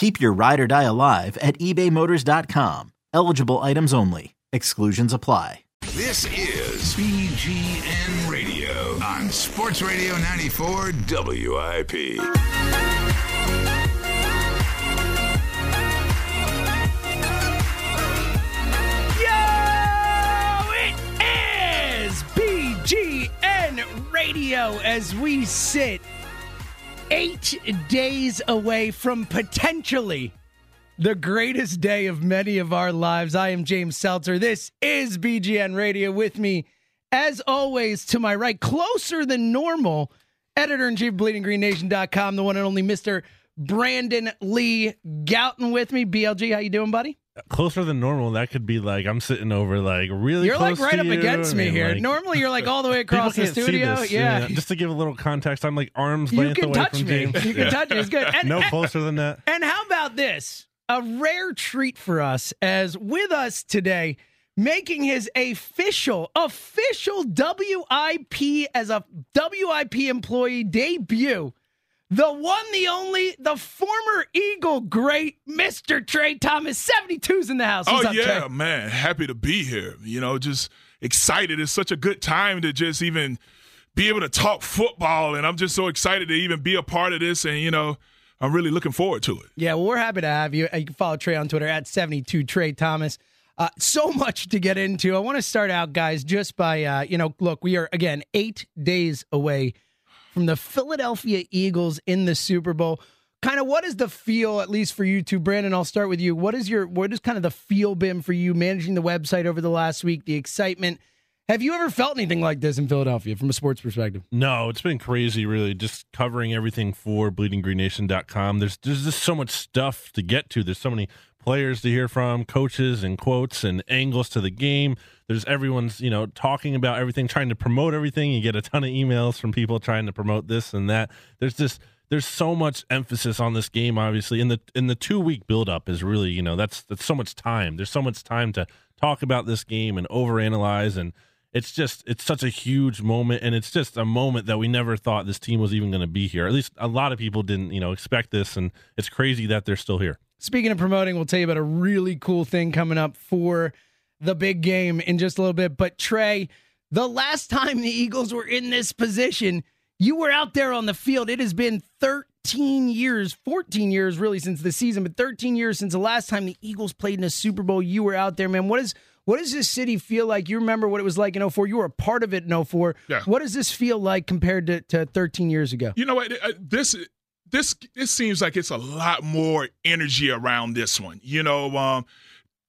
Keep your ride or die alive at ebaymotors.com. Eligible items only. Exclusions apply. This is BGN Radio on Sports Radio 94 WIP. Yo, it is BGN Radio as we sit eight days away from potentially the greatest day of many of our lives. I am James Seltzer. This is BGN Radio with me, as always, to my right, closer than normal, editor in chief of bleedinggreennation.com, the one and only Mr. Brandon Lee Gowton with me. BLG, how you doing, buddy? Closer than normal. That could be like I'm sitting over like really. You're like right up against me here. like, Normally, you're like all the way across the studio. yeah. Just to give a little context, I'm like arms You length can away touch from me. James. You can Yeah. touch me. It's good. And, no closer than that. and how about this? A rare treat for us as with us today, making his official, official WIP as a WIP employee debut. The one, the only, the former Eagle great, Mr. Tra Thomas, 72's in the house. What's oh up, yeah, Tra? man! Happy to be here. You know, just excited. It's such a good time to just even be able to talk football, and I'm just so excited to even be a part of this. And you know, I'm really looking forward to it. Yeah, well, we're happy to have you. You can follow Tra on Twitter at 72 Tra Thomas. Uh, so much to get into. I want to start out, guys, just by, uh, you know, look, we are, again, eight days away from the Philadelphia Eagles in the Super Bowl. Kind of what is the feel, at least for you two? Brandon, I'll start with you. What is your, what is kind of the feel been for you managing the website over the last week, the excitement? Have you ever felt anything like this in Philadelphia from a sports perspective? No, it's been crazy, really. Just covering everything for bleedinggreennation.com. There's there's just so much stuff to get to. There's so many players to hear from, coaches and quotes and angles to the game. There's everyone's, you know, talking about everything, trying to promote everything. You get a ton of emails from people trying to promote this and that. There's just there's so much emphasis on this game obviously. In the in the 2 week build up is really, you know, that's that's so much time. There's so much time to talk about this game and overanalyze and it's just it's such a huge moment and it's just a moment that we never thought this team was even going to be here at least a lot of people didn't you know expect this and it's crazy that they're still here Speaking of promoting, we'll tell you about a really cool thing coming up for the big game in just a little bit. But Tra, the last time the Eagles were in this position, you were out there on the field. It has been 13 years, 14 years really since the season, but 13 years since the last time the Eagles played in a Super Bowl. You were out there, man. What is what does this city feel like? You remember what it was like in 04. You were a part of it in 04. Yeah. What does this feel like compared to, to 13 years ago? You know what? Uh, This this this seems like it's a lot more energy around this one. You know, um,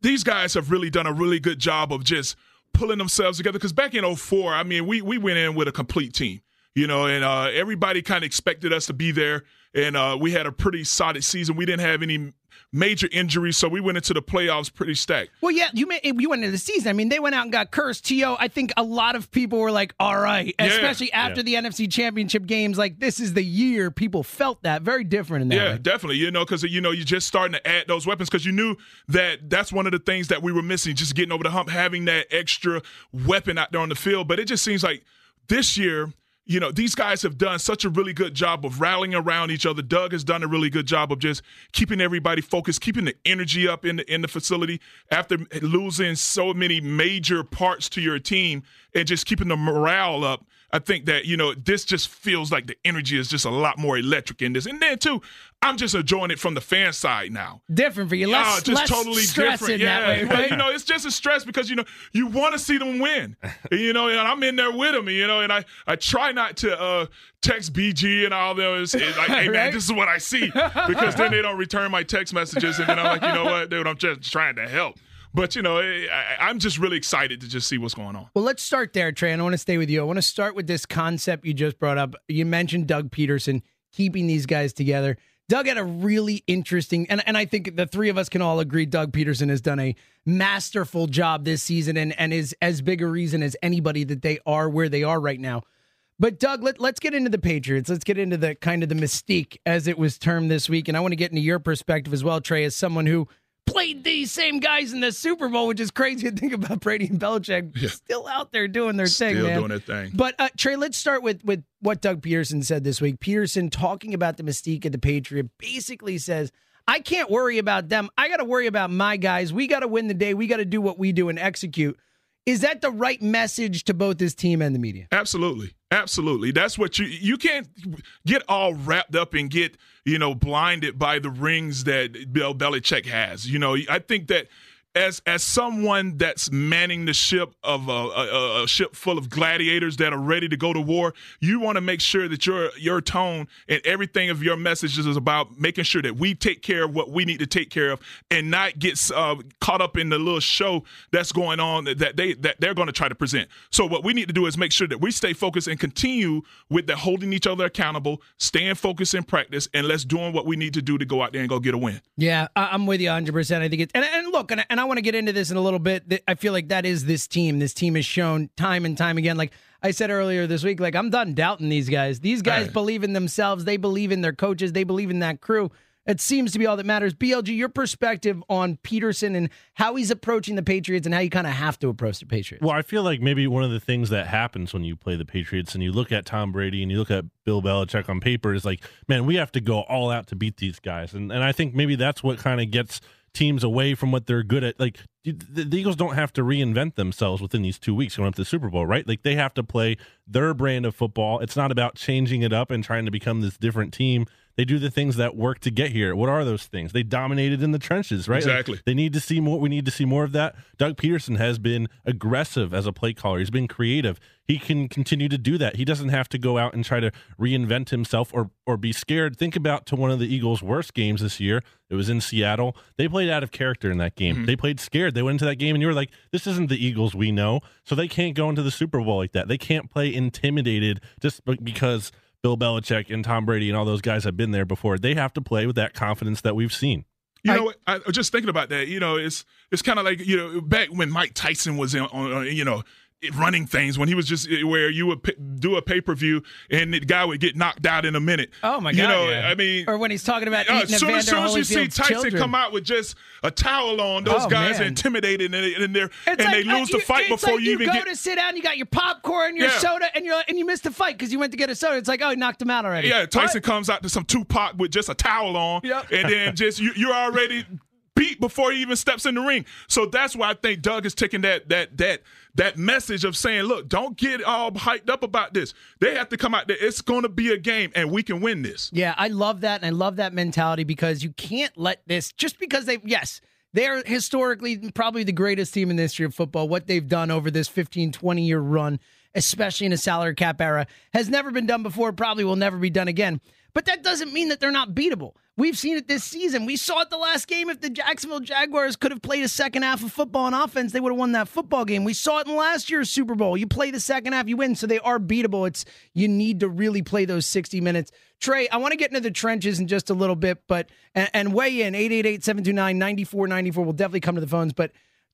these guys have really done a really good job of just pulling themselves together. Because back in 04, I mean, we we went in with a complete team, you know, and uh, everybody kind of expected us to be there, and uh, we had a pretty solid season. We didn't have any major injuries, so we went into the playoffs pretty stacked. Well, yeah, you may, you went into the season. I mean, they went out and got cursed. To I think a lot of people were like, "All right," Yeah. especially after the NFC Championship games. Like, this is the year people felt that very different in that. Yeah, way. definitely. You know, because you know you're just starting to add those weapons because you knew that that's one of the things that we were missing, just getting over the hump, having that extra weapon out there on the field. But it just seems like this year. You know, these guys have done such a really good job of rallying around each other. Doug has done a really good job of just keeping everybody focused, keeping the energy up in the in the facility after losing so many major parts to your team and just keeping the morale up. I think that, you know, this just feels like the energy is just a lot more electric in this. And then too, I'm just enjoying it from the fan side now. Different for you. Less, Oh, just less totally different. yeah, that way, right? you know, it's just a stress because you know you want to see them win. you know, and I'm in there with them. You know, and I I try not to uh, text BG and all those. Like, hey man, this is what I see because then they don't return my text messages, and then I'm like, you know what, dude, I'm just trying to help. But you know, I, I- I'm just really excited to just see what's going on. Well, let's start there, Tra. I want to stay with you. I want to start with this concept you just brought up. You mentioned Doug Pederson keeping these guys together. Doug had a really interesting, and, and I think the three of us can all agree Doug Pederson has done a masterful job this season and, and is as big a reason as anybody that they are where they are right now. But Doug, let, let's get into the Patriots. Let's get into the kind of the mystique as it was termed this week. And I want to get into your perspective as well, Tra, as someone who played these same guys in the Super Bowl, which is crazy to think about Brady and Belichick still out there doing their thing, Still man. doing their thing. But uh, Tra, let's start with with what Doug Pederson said this week. Pederson talking about the mystique of the Patriot basically says, "I can't worry about them. I got to worry about my guys. We got to win the day. We got to do what we do and execute." Is that the right message to both his team and the media? Absolutely. Absolutely. That's what you you can't get all wrapped up and get, you know, blinded by the rings that Bill Belichick has. You know, I think that as as someone that's manning the ship of a, a, a ship full of gladiators that are ready to go to war, you want to make sure that your your tone and everything of your messages is about making sure that we take care of what we need to take care of and not get uh, caught up in the little show that's going on that, they that they're going to try to present. So what we need to do is make sure that we stay focused and continue with the holding each other accountable, staying focused in practice, and let's doing what we need to do to go out there and go get a win. Yeah, I'm with you 100. percent I think it's and, and look, and, and I want to get into this in a little bit. I feel like that is this team. This team has shown time and time again. Like I said earlier this week, like I'm done doubting these guys. These guys Right. believe in themselves. They believe in their coaches. They believe in that crew. It seems to be all that matters. BLG, your perspective on Pederson and how he's approaching the Patriots and how you kind of have to approach the Patriots. Well, I feel like maybe one of the things that happens when you play the Patriots and you look at Tom Brady and you look at Bill Belichick on paper is like, man, we have to go all out to beat these guys. And and I think maybe that's what kind of gets teams away from what they're good at. Like the, Eagles don't have to reinvent themselves within these two weeks going up to the Super Bowl, right? Like they have to play their brand of football. It's not about changing it up and trying to become this different team. They do the things that work to get here. What are those things? They dominated in the trenches, right? Like, Exactly. they need to see more. We need to see more of that. Doug Pederson has been aggressive as a play caller. He's been creative. He can continue to do that. He doesn't have to go out and try to reinvent himself or or be scared. Think about to one of the Eagles' worst games this year. It was in Seattle. They played out of character in that game. Mm-hmm. They played scared. They went into that game and you were like, "This isn't the Eagles we know." So they can't go into the Super Bowl like that. They can't play intimidated just because Bill Belichick and Tom Brady and all those guys have been there before. They have to play with that confidence that we've seen. You I- know. I, I just thinking about that. You know, it's it's kind of like you know back when Mike Tyson was in, on, on you know running things when he was just where you would p- do a pay per view and the guy would get knocked out in a minute. Oh, my god! You know, yeah. I mean, or when he's talking about uh, eating soon, as soon as you see Tyson children. come out with just a towel on, those Oh, guys man. are intimidated and, and they're and like, they lose uh, the fight before like you even go get. to sit down. You got your popcorn, your Yeah. soda, and you're and you missed the fight because you went to get a soda. It's like, oh, he knocked him out already. Yeah, Tyson What? comes out to some Tupac with just a towel on, Yep. and then just you, you're already beat before he even steps in the ring. So that's why I think Doug is taking that that that that message of saying, look, don't get all hyped up about this. They have to come out there. It's going to be a game, and we can win this. Yeah, I love that, and I love that mentality because you can't let this just because they yes. They're historically probably the greatest team in the history of football. What they've done over this 15, 20 year run especially in a salary cap era, has never been done before, probably will never be done again. But that doesn't mean that they're not beatable. We've seen it this season. We saw it the last game. If the Jacksonville Jaguars could have played a second half of football on offense, they would have won that football game. We saw it in last year's Super Bowl. You play the second half, you win. So they are beatable. It's you need to really play those 60 minutes. Tra, I want to get into the trenches in just a little bit, but and, and weigh in 888-729-9494. We'll definitely come to the phones, but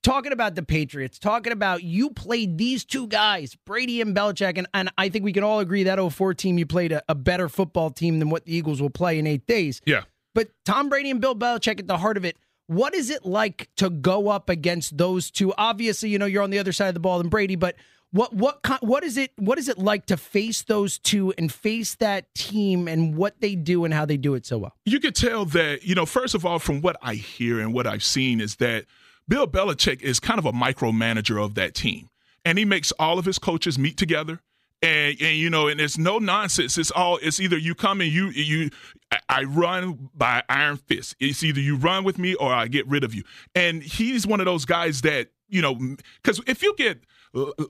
talking about the Patriots, talking about you played these two guys, Brady and Belichick, and, and I think we can all agree that 04 team, you played a, a better football team than what the Eagles will play in eight days. Yeah. But Tom Brady and Bill Belichick at the heart of it, what is it like to go up against those two? Obviously, you know, you're on the other side of the ball than Brady, but what what what is it what is it like to face those two and face that team and what they do and how they do it so well? You could tell that, you know, first of all, from what I hear and what I've seen is that Bill Belichick is kind of a micromanager of that team. And he makes all of his coaches meet together. And, and you know, and it's no nonsense. It's all. It's either you come and you you. I run by iron fist. It's either you run with me or I get rid of you. And he's one of those guys that you know, because if you get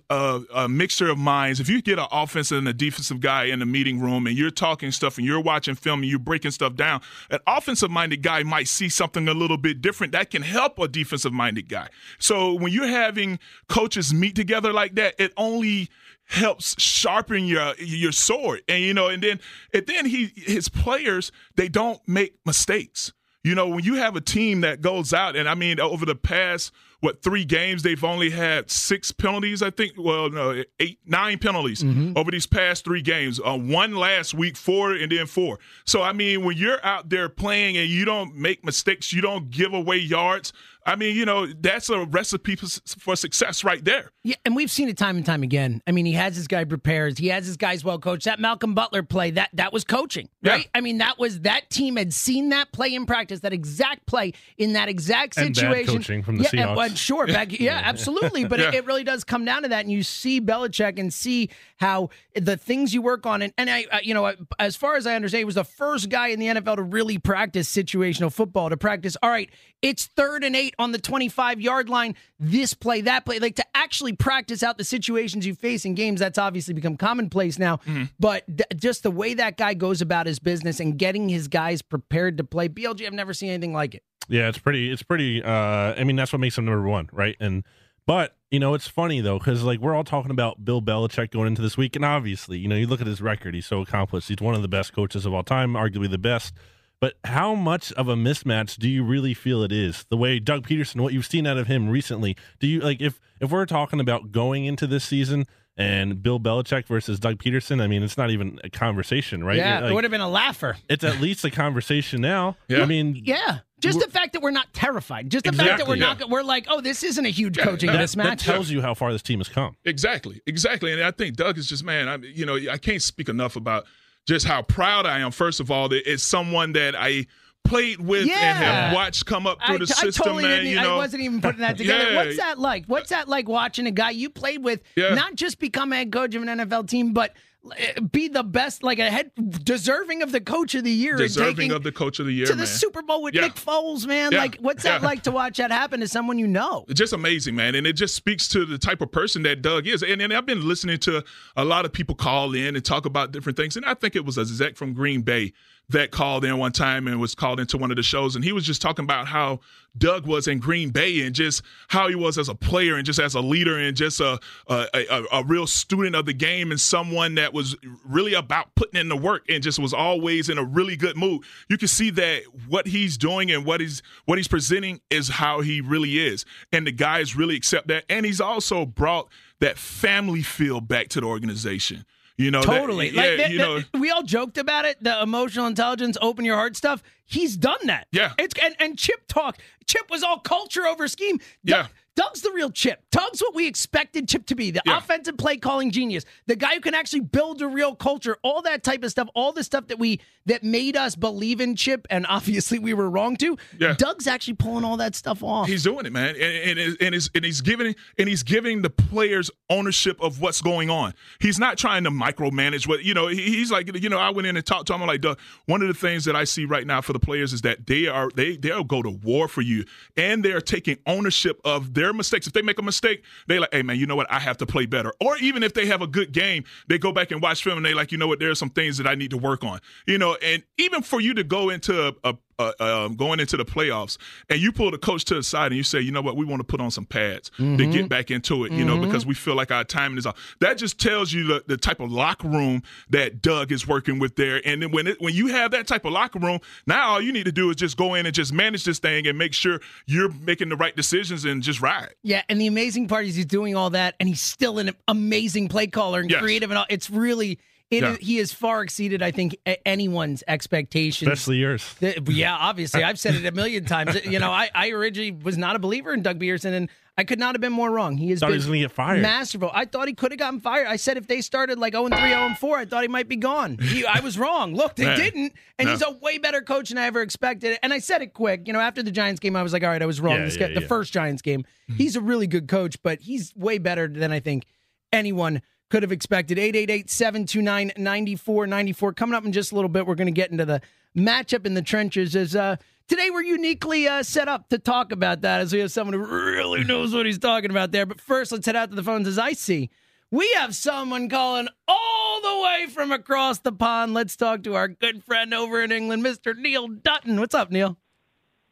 a, a, mixture of minds. If you get an offensive and a defensive guy in the meeting room and you're talking stuff and you're watching film and you're breaking stuff down, an offensive minded guy might see something a little bit different that can help a defensive minded guy. So when you're having coaches meet together like that, it only helps sharpen your your sword and you know and then and then he his players they don't make mistakes you know when you have a team that goes out and i mean over the past what three games they've only had six penalties i think? Well no eight nine penalties mm-hmm. over these past three games. Uh, one last week four and then four. So i mean when you're out there playing and you don't make mistakes you don't give away yards I mean, you know, that's a recipe for, for, success right there. Yeah, and we've seen it time and time again. I mean, he has his guy prepared. He has his guys well coached. That Malcolm Butler play, that that was coaching, right? Yeah. I mean, that was that team had seen that play in practice, that exact play in that exact situation. And bad coaching from the yeah, Seahawks. And, sure, back, yeah, absolutely. But yeah. it, it, really does come down to that, and you see Belichick and see how the things you work on, and and I, uh, you know, as far as I understand, he was the first guy in the NFL to really practice situational football. To practice, all right, it's third and eight on the 25 yard line, this play, that play, like to actually practice out the situations you face in games, that's obviously become commonplace now. Mm-hmm. But th- just the way that guy goes about his business and getting his guys prepared to play, BLG, I've never seen anything like it. Yeah, it's pretty, it's pretty, uh, I mean, that's what makes him number one, right? And, but you know, it's funny though, because like we're all talking about Bill Belichick going into this week, and obviously, you know, you look at his record; he's so accomplished. He's one of the best coaches of all time, arguably the best. But how much of a mismatch do you really feel it is? The way Doug Pederson, what you've seen out of him recently, do you like if if we're talking about going into this season and Bill Belichick versus Doug Pederson? I mean, it's not even a conversation, right? Yeah, like, it would have been a laugher. It's at least a conversation now. Yeah. I mean, yeah. Just the fact that we're not terrified. Just the exactly, fact that we're yeah. not. We're like, oh, this isn't a huge coaching that, mismatch. That tells you how far this team has come. Exactly, exactly. And I think Doug is just man. I, you know, I can't speak enough about just how proud I am. First of all, that it's someone that I played with yeah. and have watched come up through I, the system, totally man. You know? I wasn't even putting that together. yeah. What's that like? What's that like watching a guy you played with yeah. not just become a head coach of an NFL team, but Eh, be the best, like a head deserving of the coach of the year, deserving of the coach of the year to man. the Super Bowl with yeah. Nick Foles, man. Yeah. Like, what's that yeah. like to watch that happen to someone you know? Just amazing, man, and it just speaks to the type of person that Doug is. And, and I've been listening to a lot of people call in and talk about different things, and I think it was a Zach from Green Bay that called in one time and was called into one of the shows, and he was just talking about how Doug was in Green Bay and just how he was as a player and just as a leader and just a a, a, a real student of the game and someone that was really about putting in the work and just was always in a really good mood. You can see that what he's doing and what he's what he's presenting is how he really is, and the guys really accept that. And he's also brought that family feel back to the organization. You know, totally. That, yeah, like, you know, we all joked about it. The emotional intelligence, open your heart stuff. He's done that. Yeah. It's and, and Chip talk. Chip was all culture over scheme. Yeah. Doug's the real Chip. Doug's what we expected Chip to be the yeah. offensive play calling genius, the guy who can actually build a real culture, all that type of stuff, all the stuff that we that made us believe in Chip, and obviously we were wrong to. Yeah. Doug's actually pulling all that stuff off. He's doing it, man, and and, and, he's, and he's giving and he's giving the players ownership of what's going on. He's not trying to micromanage what you know. He's like you know I went in and talked to him I'm like Doug. One of the things that I see right now for the players is that they are they they'll go to war for you, and they're taking ownership of their their mistakes. If they make a mistake, they like, hey man, you know what? I have to play better. Or even if they have a good game, they go back and watch film and they like, you know what? There are some things that I need to work on. You know, and even for you to go into a, a uh, um, going into the playoffs, and you pull the coach to the side and you say, you know what, we want to put on some pads mm-hmm. to get back into it, you mm-hmm. know, because we feel like our timing is off. That just tells you the, the type of locker room that Doug is working with there. And then when it, when you have that type of locker room, now all you need to do is just go in and just manage this thing and make sure you're making the right decisions and just ride. Yeah, and the amazing part is he's doing all that, and he's still an amazing play caller and yes. creative, and all. It's really it yeah. is, he has far exceeded, I think, anyone's expectations, especially yours. Yeah, obviously, I've said it a million times. You know, I, I originally was not a believer in Doug Pederson, and I could not have been more wrong. He has thought he was going to get fired. masterful. I thought he could have gotten fired. I said if they started like 0 3, 0 4, I thought he might be gone. He, I was wrong. Look, they Man. didn't, and no. he's a way better coach than I ever expected. And I said it quick. You know, after the Giants game, I was like, all right, I was wrong. Yeah, yeah, the yeah. first Giants game, hmm. he's a really good coach, but he's way better than I think anyone could have expected. 888 729 9494. Coming up in just a little bit, we're going to get into the matchup in the trenches. As uh, today, we're uniquely uh, set up to talk about that as we have someone who really knows what he's talking about there. But first, let's head out to the phones as I see. We have someone calling all the way from across the pond. Let's talk to our good friend over in England, Mr. Neil Dutton. What's up, Neil?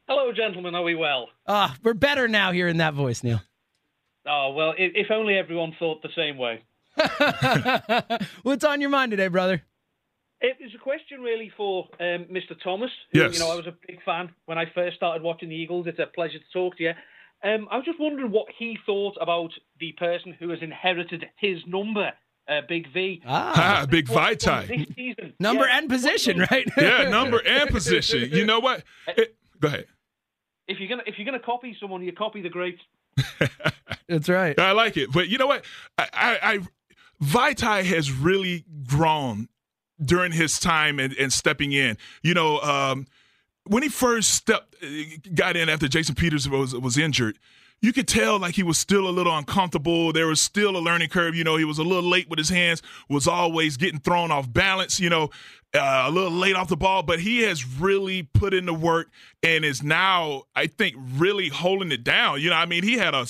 Hello, gentlemen. Are we well? Ah, uh, we're better now hearing that voice, Neil. Oh, well, if only everyone thought the same way. What's on your mind today, brother? It was a question really for um, Mr. Thomas. Who, yes. You know, I was a big fan when I first started watching the Eagles. It's a pleasure to talk to you. Um, I was just wondering what he thought about the person who has inherited his number, uh, Big V. Ah, ah Big Vaitai. Number yeah. and position, right? yeah, number and position. You know what? It, go ahead. If you're gonna if you're gonna copy someone, you copy the greats. That's right. I like it, but you know what? I, I Vaitai has really grown during his time and, and stepping in. You know, um, when he first stepped, got in after Jason Peters was was injured, you could tell like he was still a little uncomfortable. There was still a learning curve. You know, he was a little late with his hands, was always getting thrown off balance. You know, uh, a little late off the ball, but he has really put in the work and is now, I think, really holding it down. You know, I mean, he had a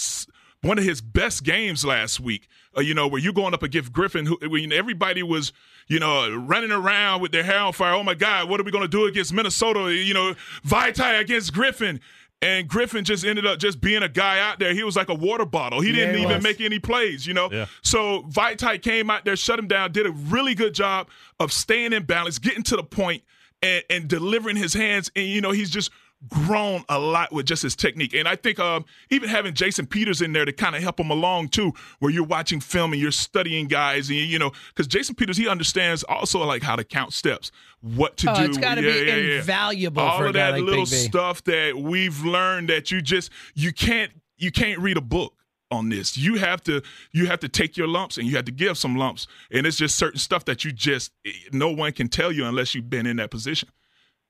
one of his best games last week. Uh, you know, where you're going up against Griffen, who when everybody was, you know, running around with their hair on fire. Oh my God, what are we going to do against Minnesota? You know, Vaitai against Griffen. And Griffen just ended up just being a guy out there. He was like a water bottle. He didn't even was. make any plays, you know? Yeah. So Vaitai came out there, shut him down, did a really good job of staying in balance, getting to the point, and, and delivering his hands. And, you know, he's just – grown a lot with just his technique. And I think um, even having Jason Peters in there to kind of help him along too, where you're watching film and you're studying guys, and you know, because Jason Peters he understands also like how to count steps, what to oh, do. It's got to yeah, be yeah, invaluable. Yeah. All of that like little stuff that we've learned that you just you can't you can't read a book on this. You have to you have to take your lumps and you have to give some lumps. And it's just certain stuff that you just no one can tell you unless you've been in that position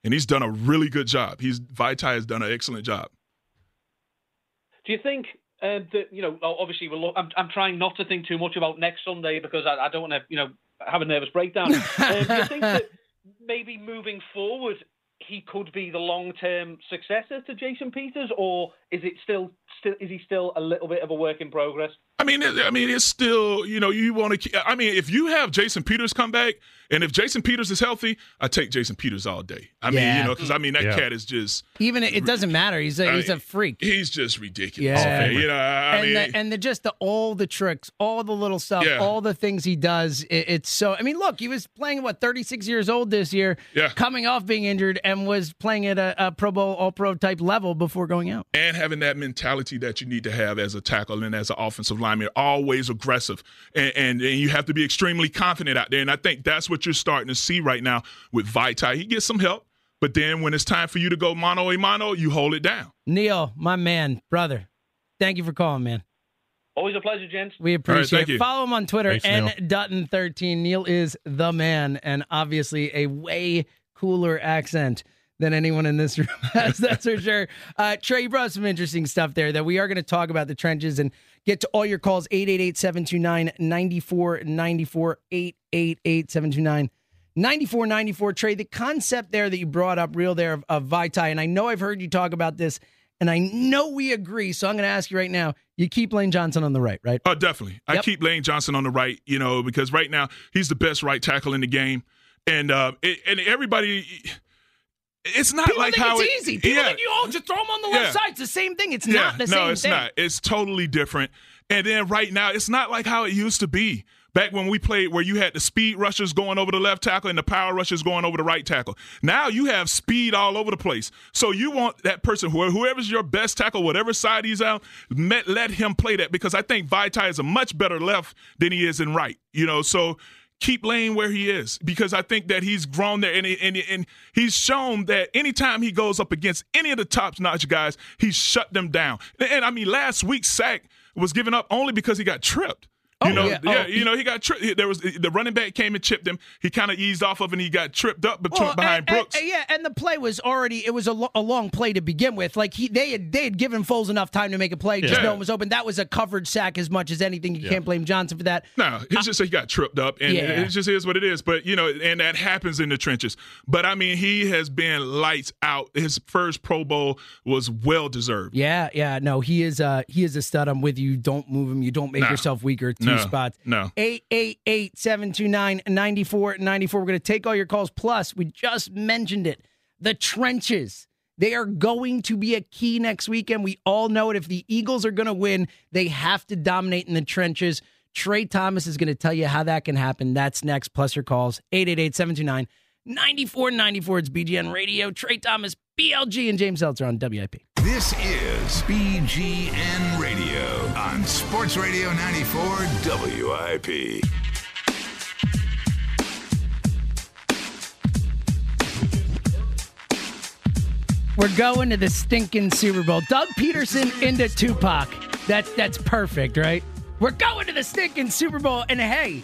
and he's done a really good job. He's Vaitai has done an excellent job. Do you think uh, that you know? Obviously, we're, I'm, I'm trying not to think too much about next Sunday because I, I don't want to you know have a nervous breakdown. uh, do you think that maybe moving forward he could be the long-term successor to Jason Peters, or is it still still is he still a little bit of a work in progress? I mean, I mean, it's still you know you want to. I mean, if you have Jason Peters come back, and if Jason Peters is healthy, I take Jason Peters all day. I yeah. mean, you know, because I mean that yeah. cat is just even it doesn't matter. He's a I he's mean, a freak. He's just ridiculous. Yeah, you know, I and mean, the, and the just the all the tricks, all the little stuff, yeah. all the things he does. It, it's so. I mean, look, he was playing what 36 years old this year, yeah. coming off being injured, and was playing at a, a Pro Bowl, All Pro type level before going out, and having that mentality that you need to have as a tackle and as an offensive lineman, always aggressive, and, and, and you have to be extremely confident out there. And I think that's what you're starting to see see right now with Vaitai. He gets some help, but then when it's time for you to go mano a mano, you hold it down. Neil, my man, brother, thank you for calling, man. Always a pleasure, gents. We appreciate right, it. You. Follow him on Twitter, N Dutton13. Neil is the man, and obviously a way cooler accent than anyone in this room has. That's for sure. Uh, Tra, you brought some interesting stuff there that we are going to talk about the trenches and get to all your calls 888 729 9494 888 729 94 94 trade. The concept there that you brought up, real there, of, of Vaitai, and I know I've heard you talk about this and I know we agree. So I'm going to ask you right now. You keep Lane Johnson on the right, right? Oh, definitely. I keep Lane Johnson on the right, you know, because right now he's the best right tackle in the game, and uh, it, and everybody. It's not People like think how it's it- easy. People yeah. think you oh just throw them on the left Yeah. side. It's the same thing. It's Yeah, not the no, same it's not. It's totally different. And then right now, it's not like how it used to be. Back when we played, where you had the speed rushers going over the left tackle and the power rushers going over the right tackle. Now you have speed all over the place. So you want that person, who- whoever's your best tackle, whatever side he's out, met, let him play that because I think Vaitai is a much better left than he is in right. You know, so keep Lane where he is because I think that he's grown there and, and, and he's shown that anytime he goes up against any of the top notch guys, he's shut them down. And, and I mean, last week's sack was given up only because he got tripped. You Oh, know, yeah. yeah, Oh, you know, he got tripped. There was the running back came and chipped him. He kind of eased off of, and he got tripped up between, Well, behind and- Brooks. and- yeah, and the play was already it was a, lo- a long play to begin with. Like he they had they had given Foles enough time to make a play, just Yeah. know it was open. That was a covered sack as much as anything. You can't blame Johnson for that. No, it's just that he got tripped up, and Yeah. it just is what it is. But you know, and that happens in the trenches. But I mean, he has been lights out. His first Pro Bowl was well deserved. Yeah, yeah, no, he is uh he is a stud. I'm with you. Don't move him. You don't make No. yourself weaker. Two No. spots. No. 888-729-9494. We're going to take all your calls. Plus, we just mentioned it. The trenches. They are going to be a key next weekend. We all know it. If the Eagles are going to win, they have to dominate in the trenches. Tra Thomas is going to tell you how that can happen. That's next. Plus your calls. 888-729-9494. It's BGN Radio. Tra Thomas, BLG, and James Seltzer on WIP. This is BGN Radio on Sports Radio 94 WIP. We're going to the stinking Super Bowl. Doug Pederson into Tupac. That's that's perfect, right? We're going to the stinking Super Bowl. And hey,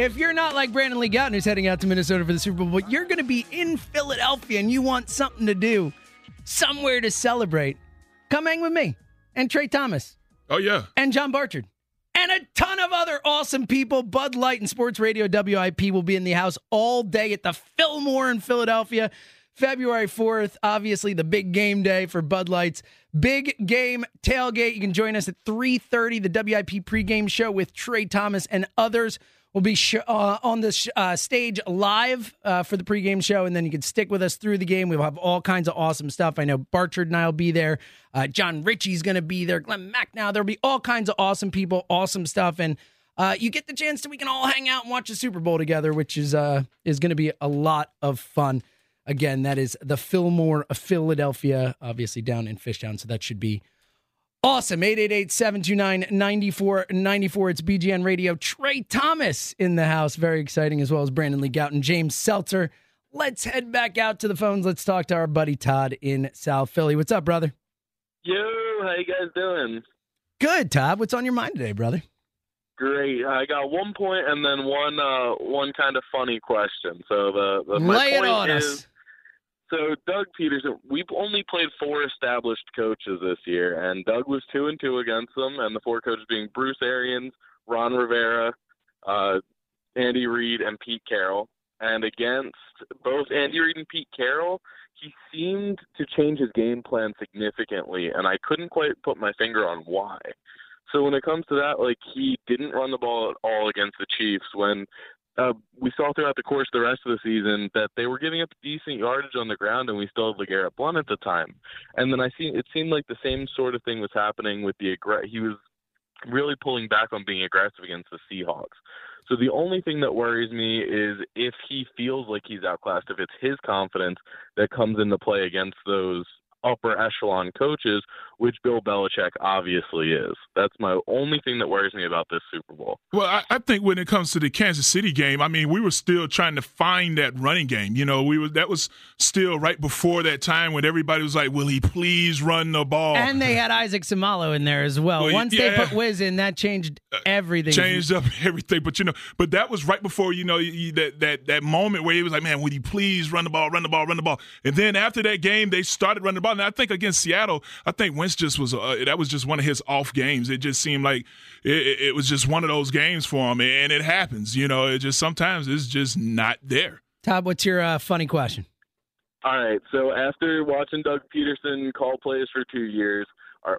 if you're not like Brandon Lee Gowton who's heading out to Minnesota for the Super Bowl, but you're going to be in Philadelphia and you want something to do, somewhere to celebrate, come hang with me and Tra Thomas Oh yeah, and John Barchard. And a ton of other awesome people. Bud Light and Sports Radio WIP will be in the house all day at the Fillmore in Philadelphia. February 4th, obviously the big game day for Bud Light's big game tailgate. You can join us at 3:30 the WIP pregame show with Tra Thomas and others will be sh- uh, on the sh- uh, stage live uh, for the pregame show, and then you can stick with us through the game. We'll have all kinds of awesome stuff. I know Barchard and I will be there. Uh, Jon Ritchie's going to be there. Glen Macnow. There'll be all kinds of awesome people, awesome stuff, and uh, you get the chance that we can all hang out and watch the Super Bowl together, which is uh, is going to be a lot of fun. Again, that is the Fillmore of Philadelphia, obviously down in Fishtown, so that should be Awesome. 888-729-9494. It's BGN Radio. Tra Thomas in the house. Very exciting, as well as Brandon Lee Gowton, James Seltzer. Let's head back out to the phones. Let's talk to our buddy Todd in South Philly. What's up, brother? Yo, how you guys doing? Good, Todd. What's on your mind today, brother? Great. I got one point and then one uh one kind of funny question. So the, the my Lay it on is, us. So Doug Pederson, we've only played four established coaches this year, and Doug was two and two against them, and the four coaches being Bruce Arians, Ron Rivera, uh, Andy Reid, and Pete Carroll. And against both Andy Reid and Pete Carroll, he seemed to change his game plan significantly, and I couldn't quite put my finger on why. So when it comes to that, like he didn't run the ball at all against the Chiefs when uh, we saw throughout the course of the rest of the season that they were giving up decent yardage on the ground, and we still had LeGarrette Blunt at the time. And then I see it seemed like the same sort of thing was happening with the aggr- he was really pulling back on being aggressive against the Seahawks. So the only thing that worries me is if he feels like he's outclassed, if it's his confidence that comes into play against those upper echelon coaches, which Bill Belichick obviously is. That's my only thing that worries me about this Super Bowl. Well, I, I think when it comes to the Kansas City game, I mean, we were still trying to find that running game. You know, we were that was still right before that time when everybody was like, "Will he please run the ball?" And they had Isaac Seumalo in there as well. Well, Once yeah. Uh, they put Wiz in, that changed everything. changed up everything. But you know, but that was right before you know you, that that that moment where he was like, "Man, would he please run the ball, run the ball, run the ball?" And then after that game, they started running the ball. And I think against Seattle, I think Wentz just was uh, that was just one of his off games. It just seemed like it, it it was just one of those games for him, and it happens. You know, it just sometimes it's just not there. Todd, what's your uh, funny question? All right. So after watching Doug Pederson call plays for two years,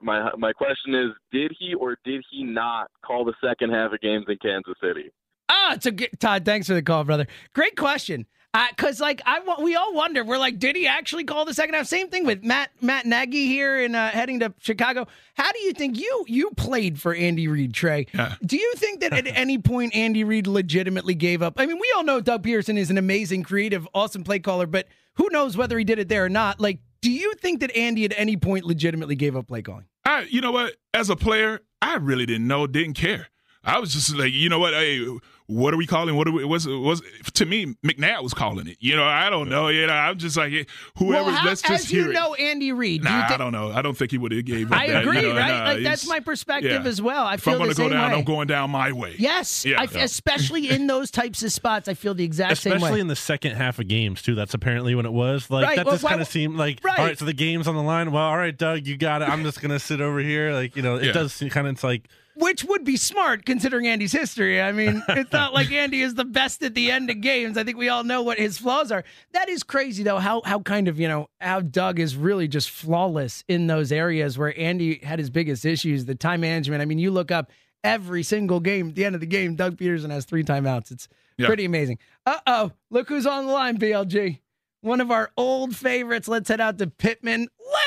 my my question is: Did he or did he not call the second half of games in Kansas City? Ah, it's a good Todd. Thanks for the call, brother. Great question. Because like I, we all wonder. We're like, did he actually call the second half? Same thing with Matt Matt Nagy here and uh, heading to Chicago. How do you think you you played for Andy Reid, Tra? Yeah. Do you think that at any point Andy Reid legitimately gave up? I mean, we all know Doug Pearson is an amazing, creative, awesome play caller, but who knows whether he did it there or not? Like, do you think that Andy at any point legitimately gave up play calling? I, you know what? As a player, I really didn't know, didn't care. I was just like, you know what? Hey, what are we calling? What are we, was was to me? McNabb was calling it. You know, I don't know. You know, I'm just like whoever. well, how, let's just as hear you it. know, Andy Reid. Nah, thi- I don't know. I don't think he would have gave up. I that, agree, you know, right? nah, like that's my perspective yeah. as well. I If feel I'm gonna go down, way. I'm going down my way. Yes, Yeah. I, especially in those types of spots, I feel the exact same Especially in the second half of games too. That's apparently when it was. Like Right, that well, just kind of seemed like right. all right. So the game's on the line. Well, all right, Doug, you got it. I'm just gonna sit over here. Like you know, it Yeah. does kind of. It's like Which would be smart considering Andy's history. I mean, it's not like Andy is the best at the end of games. I think we all know what his flaws are. That is crazy though, how how kind of, you know, how Doug is really just flawless in those areas where Andy had his biggest issues, the time management. I mean, you look up every single game, at the end of the game, Doug Pederson has three timeouts. It's Yeah. pretty amazing. Uh-oh, look who's on the line, BLG. One of our old favorites. Let's head out to Pitman. Lenny!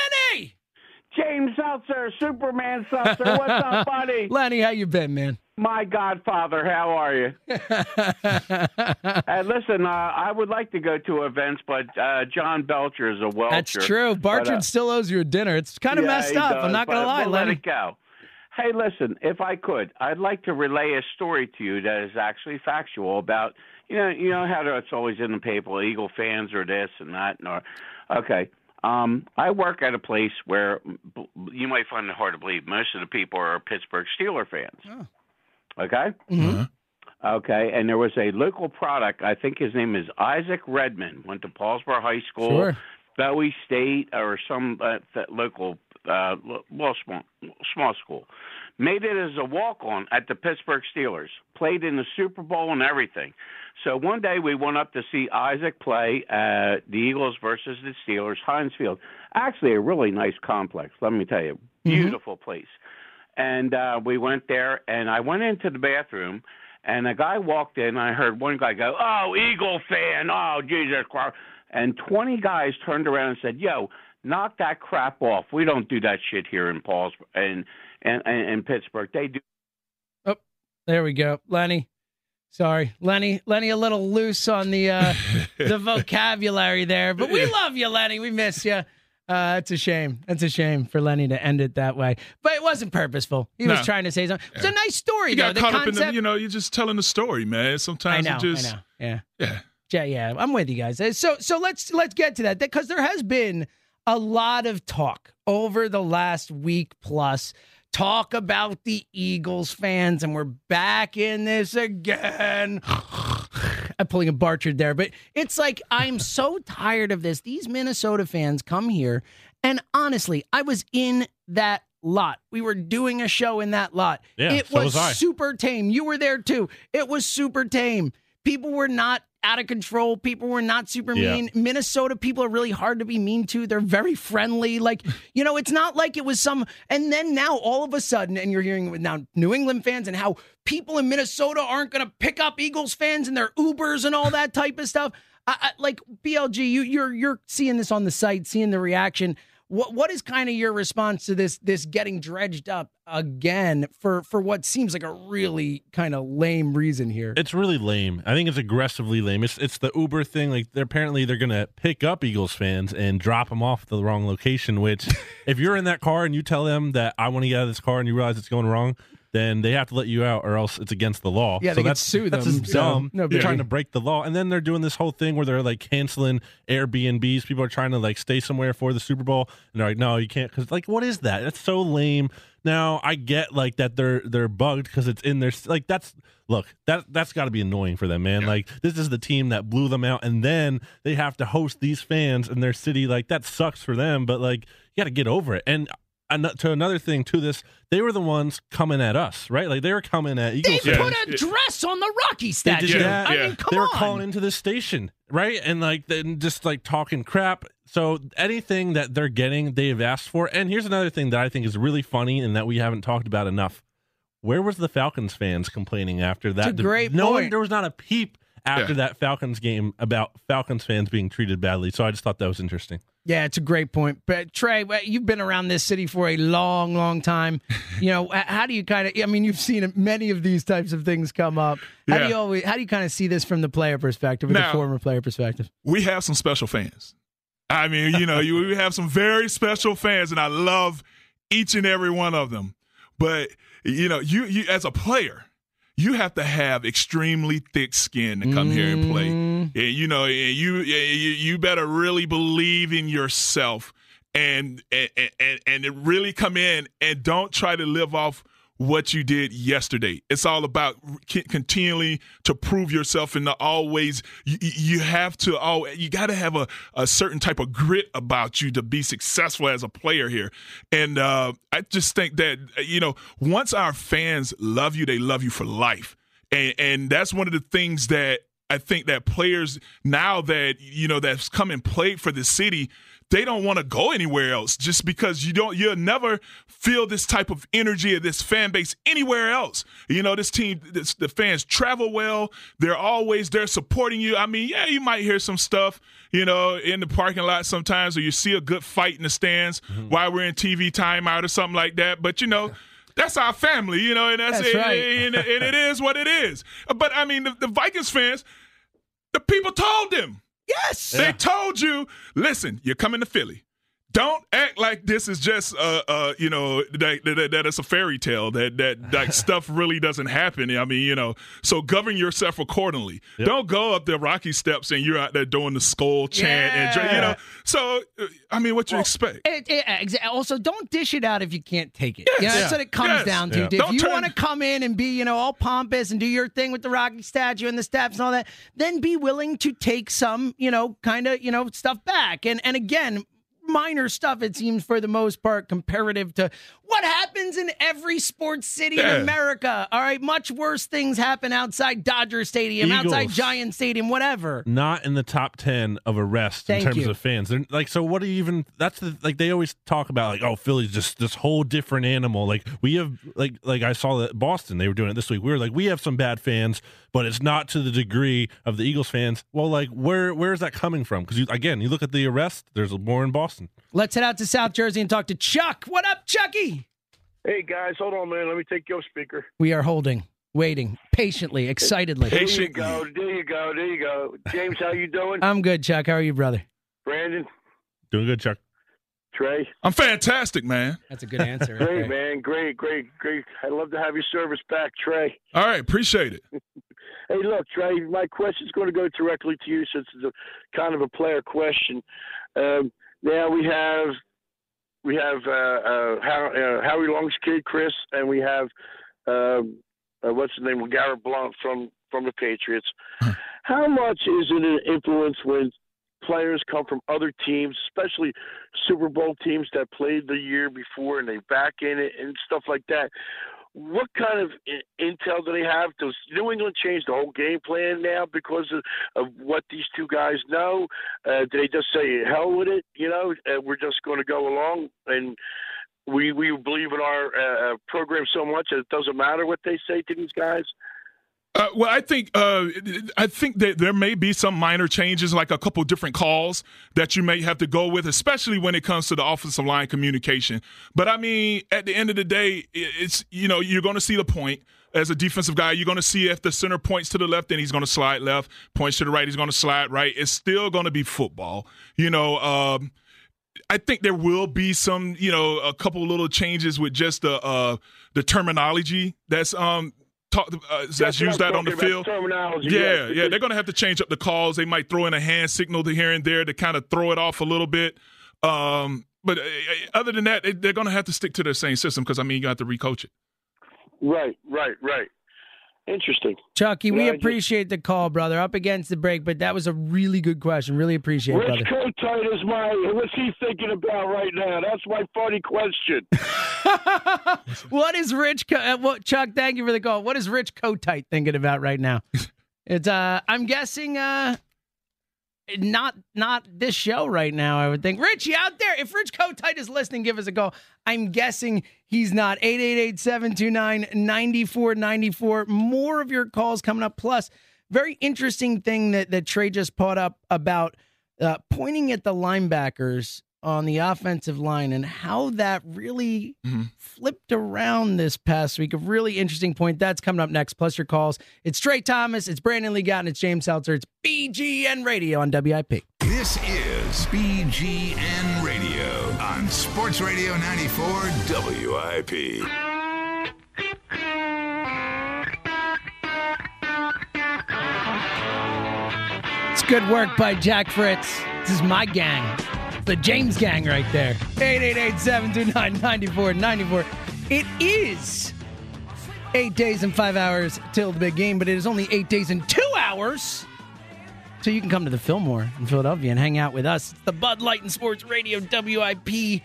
James Seltzer, Superman Seltzer, what's up, buddy? Lenny, how you been, man? My Godfather, how are you? Listen, uh, I would like to go to events, but uh, John Belcher is a welcher. That's true. Bartram But, uh, still owes you a dinner. It's kind of yeah, messed up. does, I'm not going to lie, we'll Lenny. Let it go. Hey, listen, if I could, I'd like to relay a story to you that is actually factual about you know you know how it's always in the paper, Eagle fans or this and that. And or, okay, um, I work at a place where you might find it hard to believe most of the people are Pittsburgh Steeler fans. Oh. Okay. Mhm. Okay, and there was a local product. I think his name is Isaac Redman. Went to Paulsboro High School, Sure. Bowie State, or some uh, th- local, uh, well, small, small school. Made it as a walk-on at the Pittsburgh Steelers. Played in the Super Bowl and everything. So one day we went up to see Isaac play uh, the Eagles versus the Steelers, Heinz Field. Actually, a really nice complex. Let me tell you, beautiful place. And uh, we went there, and I went into the bathroom, and a guy walked in. And I heard one guy go, "Oh, Eagle fan! Oh, Jesus Christ!" And twenty guys turned around and said, "Yo, knock that crap off. We don't do that shit here in Paul's and and and in Pittsburgh. They do." Oh, there we go. Lenny. Sorry. Lenny, Lenny a little loose on the uh the vocabulary there, but we love you, Lenny. We miss you. Uh, it's a shame. It's a shame for Lenny to end it that way, but it wasn't purposeful. He was trying to say something. It's a nice story, You though. got The caught up in concept. the, you know, you're just telling the story, man. I Sometimes know. it just, I know. Yeah. yeah. Yeah, yeah, I'm with you guys. Uh, So, so let's let's get to that because there has been a lot of talk over the last week plus. Talk about the Eagles fans, and we're back in this again. I'm pulling a Barchard there, but it's like I'm so tired of this. These Minnesota fans come here, and honestly, I was in that lot. We were doing a show in that lot. Yeah, it so was was super tame. You were there too. It was super tame. People were not out of control. People were not super Yeah. mean. Minnesota people are really hard to be mean to. They're very friendly. Like, you know, it's not like it was some. And then now all of a sudden, and you're hearing with now New England fans and how people in Minnesota aren't going to pick up Eagles fans and their Ubers and all that type of stuff. I, I, like BLG, you, you're you're seeing this on the site, seeing the reaction. What what is kind of your response to this this getting dredged up again for for what seems like a really kind of lame reason here? It's really lame. I think it's aggressively lame. It's it's the Uber thing. Like they're apparently they're gonna pick up Eagles fans and drop them off at the wrong location. Which, if you're in that car and you tell them that I want to get out of this car and you realize it's going wrong, then they have to let you out or else it's against the law. Yeah, so they could that's sue That's them, just so dumb. no They're biggie. trying to break the law, and then they're doing this whole thing where they're like canceling Airbnbs. People are trying to like stay somewhere for the Super Bowl, and they're like, no, you can't. Because like, what is that? That's so lame. Now I get like that they're they're bugged because it's in their like that's look that that's got to be annoying for them, man. Like this is the team that blew them out, and then they have to host these fans in their city. Like that sucks for them, but like you got to get over it. And an- to another thing to this, they were the ones coming at us, right? Like they were coming at They Eagles. put a dress on the Rocky They statue. did that. I mean, come they were on. calling into the station, right? And like then just like talking crap. So anything that they're getting, they've asked for. And here's another thing that I think is really funny and that we haven't talked about enough. Where was the Falcons fans complaining after that? It's a great no one point. there was not a peep after Yeah. that Falcons game about Falcons fans being treated badly. So I just thought that was interesting. Yeah, it's a great point. But Tra, you've been around this city for a long, long time. You know, how do you kind of? I mean, you've seen many of these types of things come up. How do Yeah. you always? How do you kind of see this from the player perspective or the former player perspective? we have some special fans. I mean, you know, you we have some very special fans, and I love each and every one of them. But you know, you you as a player, you have to have extremely thick skin to come here and play. Mm. And, you know, and you you you better really believe in yourself and and and and really come in and don't try to live off what you did yesterday. It's all about continually to prove yourself and to always you, you have to oh you got to have a, a certain type of grit about you to be successful as a player here. And uh, I just think that you know once our fans love you, they love you for life. And and that's one of the things that I think that players now that you know that's come and played for the city, they don't want to go anywhere else just because you don't you'll never feel this type of energy of this fan base anywhere else. You know, this team this, the fans travel well. They're always there supporting you. I mean, yeah, you might hear some stuff, you know, in the parking lot sometimes or you see a good fight in the stands mm-hmm. while we're in TV timeout or something like that, but you know, that's our family, you know, and that's, That's it, right. and, and it is what it is. But I mean, the, the Vikings fans, the people told them. Yes. They told you, listen, you're coming to Philly. Don't act like this is just uh uh you know that that, that it's a fairy tale that that like stuff really doesn't happen. I mean you know so govern yourself accordingly. Don't go up the rocky steps and you're out there doing the skull chant and dra- you Yeah. know. So uh, I mean what you expect? It, it, also, don't dish it out if you can't take it. You know, that's Yeah. what it comes Yes. down to. Yeah. If Don't you turn- want to come in and be, you know, all pompous and do your thing with the Rocky statue and the steps and all that, then be willing to take some, you know, kind of, you know, stuff back. And and again, minor stuff. It seems for the most part comparative to what happens in every sports city in America. All right, much worse things happen outside Dodger Stadium, outside Giant Stadium, whatever. Not in the top ten of arrests Thank in terms you. of fans. They're, like, so what do you even? That's the like they always talk about. Like, oh, Philly's just this whole different animal. Like we have, like, like I saw that Boston they were doing it this week. We were like, we have some bad fans, but it's not to the degree of the Eagles fans. Well, like, where where is that coming from? Because again, you look at the arrest. There's more in Boston. Let's head out to South Jersey and talk to Chuck. What up, Chucky? Hey guys, hold on, man. Let me take your speaker. We are holding, waiting, patiently, excitedly. There you go. There you go. There you go. James, how you doing? I'm good, Chuck. How are you, brother? Brandon, Doing good, Chuck. Tra. I'm fantastic, man. That's a good answer. Great, man. Great, great, great. I'd love to have your service back, Tra. All right, appreciate it. Hey, look, Tra. My question's going to go directly to you since it's a kind of a player question. Um, now we have we have uh, uh, uh, Howie Long's kid, Chris, and we have um, uh, what's his name, Garrett Blount from from the Patriots. How much is it an influence when players come from other teams, especially Super Bowl teams that played the year before and they back in it and stuff like that? What kind of intel do they have? Does New England change the whole game plan now because of, of what these two guys know? Uh, do they just say hell with it? You know, uh, we're just going to go along and we we believe in our uh, uh, program so much that it doesn't matter what they say to these guys. Uh, well, I think uh, I think that there may be some minor changes, like a couple different calls that you may have to go with, especially when it comes to the offensive line communication. But I mean, at the end of the day, it's you know you're going to see the point as a defensive guy. You're going to see if the center points to the left, then he's going to slide left. Points to the right, he's going to slide right. It's still going to be football, you know. Um, I think there will be some, you know, a couple little changes with just the uh, the terminology that's um talk, uh, that's used I'm on the field. Terminology. Yeah, yes, yeah, they're going to have to change up the calls. They might throw in a hand signal to here and there to kind of throw it off a little bit. Um, but uh, other than that, they- they're going to have to stick to their same system because I mean, you got to recoach it. Right, right, right. Interesting. Chucky, we Yeah, I just- appreciate the call, brother. Up against the break, but that was a really good question. Really appreciate it, Rich brother. Kotite is my. What's he thinking about right now? That's my funny question. what is Rich? Uh, what, Chuck? Thank you for the call. What is Rich Kotite thinking about right now? It's uh, I'm guessing uh, not not this show right now. I would think. Richie out there? If Rich Kotite is listening, give us a call. I'm guessing he's not. 888-729-9494. More of your calls coming up. Plus, very interesting thing that that Tra just put up about uh, pointing at the linebackers on the offensive line and how that really mm-hmm. flipped around this past week. A really interesting point. That's coming up next. Plus your calls. It's Tra Thomas. It's Brandon Lee Gowton, it's James Seltzer. It's BGN Radio on WIP. This is BGN Radio on Sports Radio 94 WIP. It's good work by Jack Fritz. This is my gang. The James gang right there. 888-729-9494. It is eight days and five hours till the big game, but it is only eight days and two hours. So you can come to the Fillmore in Philadelphia and hang out with us. It's the Bud Light and Sports Radio WIP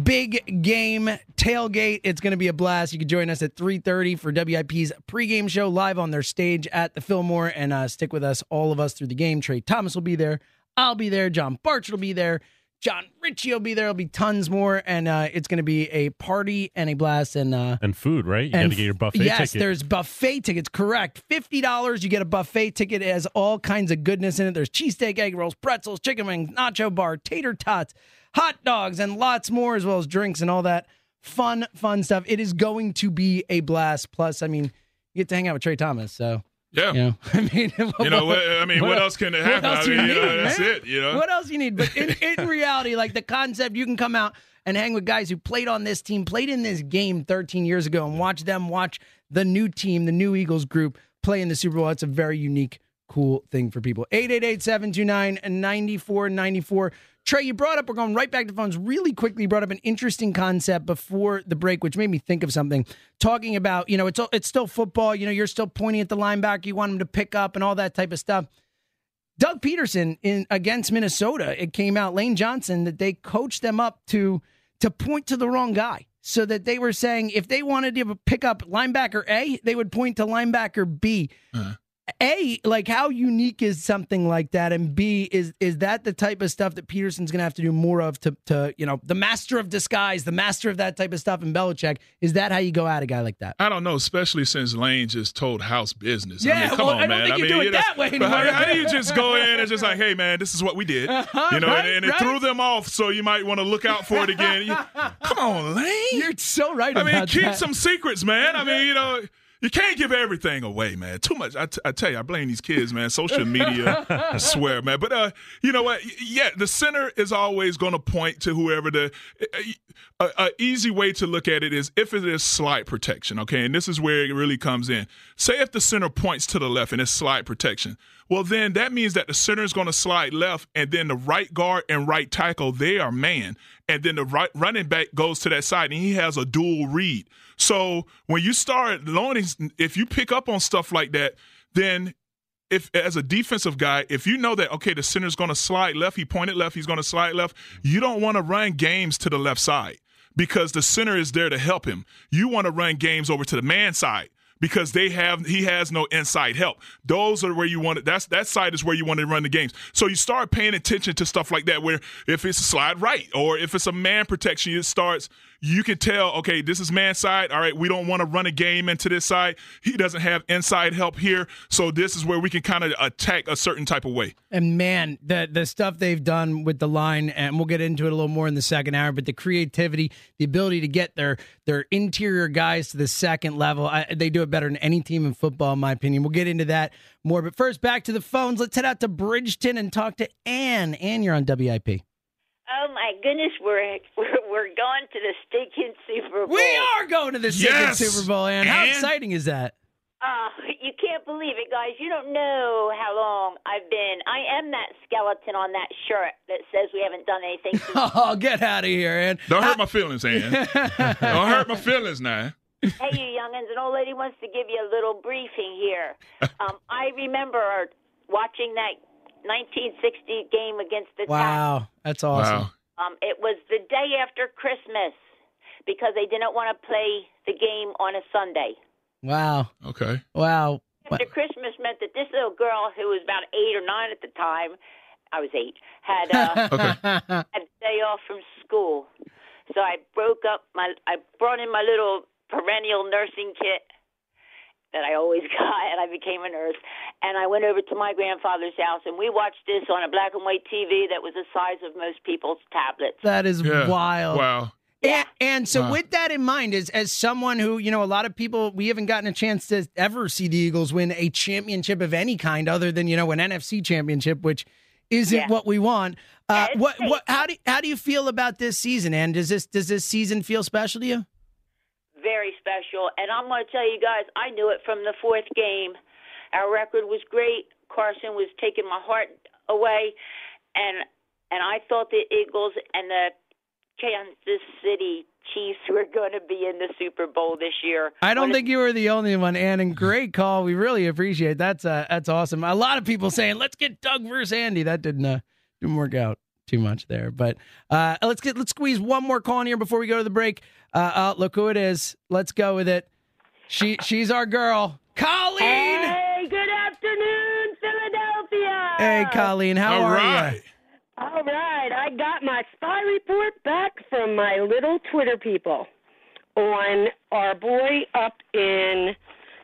big game tailgate. It's going to be a blast. You can join us at 3:30 for WIP's pregame show live on their stage at the Fillmore and uh, stick with us all of us through the game. Tra Thomas will be there. I'll be there. John Barch will be there. Jon Ritchie will be there. There'll be tons more, and uh, it's going to be a party and a blast. And uh, And food, right? You got to get your buffet yes, ticket. there's buffet tickets. Correct. Fifty dollars, you get a buffet ticket. It has all kinds of goodness in it. There's cheesesteak, egg rolls, pretzels, chicken wings, nacho bar, tater tots, hot dogs, and lots more, as well as drinks and all that fun, fun stuff. It is going to be a blast. Plus, I mean, you get to hang out with Tra Thomas. So Yeah. you know, I mean, You know, what, I mean, what, else can it what happen? else I you mean, you need, know, that's man? it. You know, What else you need? But in, in reality, like the concept, you can come out and hang with guys who played on this team, played in this game 13 years ago, and watch them watch the new team, the new Eagles group, play in the Super Bowl. It's a very unique, cool thing for people. 888 729 9494. Tra, you brought up, we're going right back to phones really quickly. Brought up an interesting concept before the break, which made me think of something. Talking about, you know, it's it's still football. You know, you're still pointing at the linebacker you want him to pick up and all that type of stuff. Doug Pederson in against Minnesota, it came out Lane Johnson that they coached them up to to point to the wrong guy. So that they were saying if they wanted to pick up linebacker A, they would point to linebacker B. Uh-huh. A, like how unique is something like that? And B, is is that the type of stuff that Pederson's gonna have to do more of to to, you know, the master of disguise, the master of that type of stuff in Belichick? Is that how you go at a guy like that? I don't know, especially since Lane just told house business. I Yeah, mean, come well, on, I don't man. think I mean, do it that way how, how do you just go in and just like, hey, man, this is what we did, uh-huh, you know, Right, and, and it right. threw them off, so you might want to look out for it again. You- come on, Lane. You're so right I mean, keep that. some secrets, man. I mean, you know. You can't give everything away, man. Too much. I, t- I tell you, I blame these kids, man. Social media, I swear, man. But uh, you know what? Yeah, the center is always going to point to whoever the. A, a easy way to look at it is if it is slide protection, okay, and this is where it really comes in. Say if the center points to the left and it's slide protection, well then that means that the center is going to slide left, and then the right guard and right tackle they are man, and then the right running back goes to that side and he has a dual read. So when you start learning, if you pick up on stuff like that, then if as a defensive guy, if you know that okay, the center's going to slide left, he pointed left, he's going to slide left, you don't want to run games to the left side because the center is there to help him. You want to run games over to the man side because they have he has no inside help. Those are where you want it. That's that side is where you want to run the games. So you start paying attention to stuff like that. Where if it's a slide right or if it's a man protection, it starts. You can tell, okay, this is man side. All right, we don't want to run a game into this side. He doesn't have inside help here, so this is where we can kind of attack a certain type of way. And man, the the stuff they've done with the line, and we'll get into it a little more in the second hour. But the creativity, the ability to get their their interior guys to the second level, I, they do it better than any team in football, in my opinion. We'll get into that more. But first, back to the phones. Let's head out to Bridgeton and talk to Ann. Ann, you're on WIP. Oh my goodness, we're we're, we're going to the stinking Super Bowl. We are going to the second Yes! Super Bowl, Ann. How Ann? exciting is that? Oh, you can't believe it, guys. You don't know how long I've been. I am that skeleton on that shirt that says we haven't done anything. Oh, get out of here, Ann. Don't hurt my feelings, Ann. don't hurt my feelings now. hey, you youngins, an old lady wants to give you a little briefing here. Um, I remember watching that 1960 game against the Wow, that's awesome. Wow. Um, it was the day after Christmas because they didn't want to play the game on a Sunday. Wow. Okay. Wow. After Christmas meant that this little girl, who was about eight or nine at the time, I was eight, had uh, had a day off from school. So I broke up my, I brought in my little perennial nursing kit that I always got, and I became a nurse. And I went over to my grandfather's house, and we watched this on a black and white TV that was the size of most people's tablets. That is Yeah. wild. Wow. And, and so, Wow. with that in mind, as as someone who you know, a lot of people we haven't gotten a chance to ever see the Eagles win a championship of any kind, other than you know an NFC championship, which isn't Yeah. what we want. Uh, Yeah, what what how do how do you feel about this season? And does this does this season feel special to you? Very special. And I'm going to tell you guys, I knew it from the fourth game. Our record was great. Carson was taking my heart away, and and I thought the Eagles and the Kansas City Chiefs were going to be in the Super Bowl this year. I don't think you were the only one, Ann. And great call. We really appreciate that's uh, that's awesome. A lot of people saying let's get Doug versus Andy. That didn't uh, didn't work out too much there, but uh, let's get let's squeeze one more call in here before we go to the break. Uh, uh, look who it is. Let's go with it. She she's our girl, Colleen. Hey, good afternoon, Philadelphia. Hey, Colleen, how All are right. you? All right, I got my spy report back from my little Twitter people on our boy up in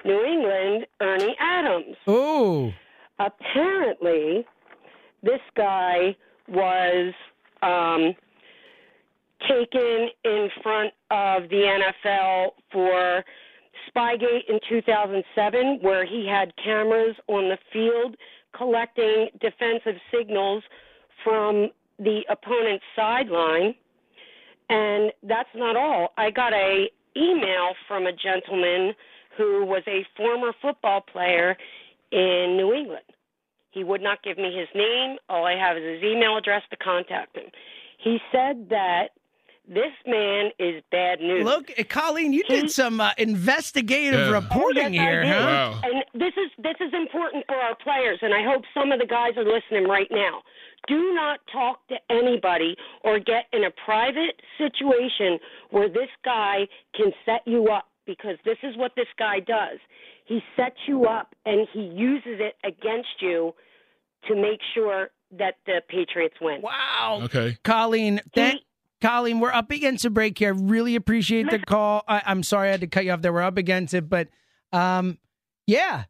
New England, Ernie Adams. Ooh, Apparently, this guy was um, taken in front of the NFL for Spygate in 2007, where he had cameras on the field collecting defensive signals from the opponent's sideline. And that's not all. I got a email from a gentleman who was a former football player in New England. He would not give me his name. All I have is his email address to contact him. He said that this man is bad news. look, uh, Colleen, you did some uh, investigative Yeah. reporting Yes, here, huh? Wow. And this is this is important for our players, and I hope some of the guys are listening right now. Do not talk to anybody or get in a private situation where this guy can set you up because this is what this guy does. He sets you up and he uses it against you to make sure that the Patriots win. Wow. Okay. Colleen, thank, Colleen, we're up against a break here. Really appreciate the call. I, I'm sorry I had to cut you off there. We're up against it, but um, yeah.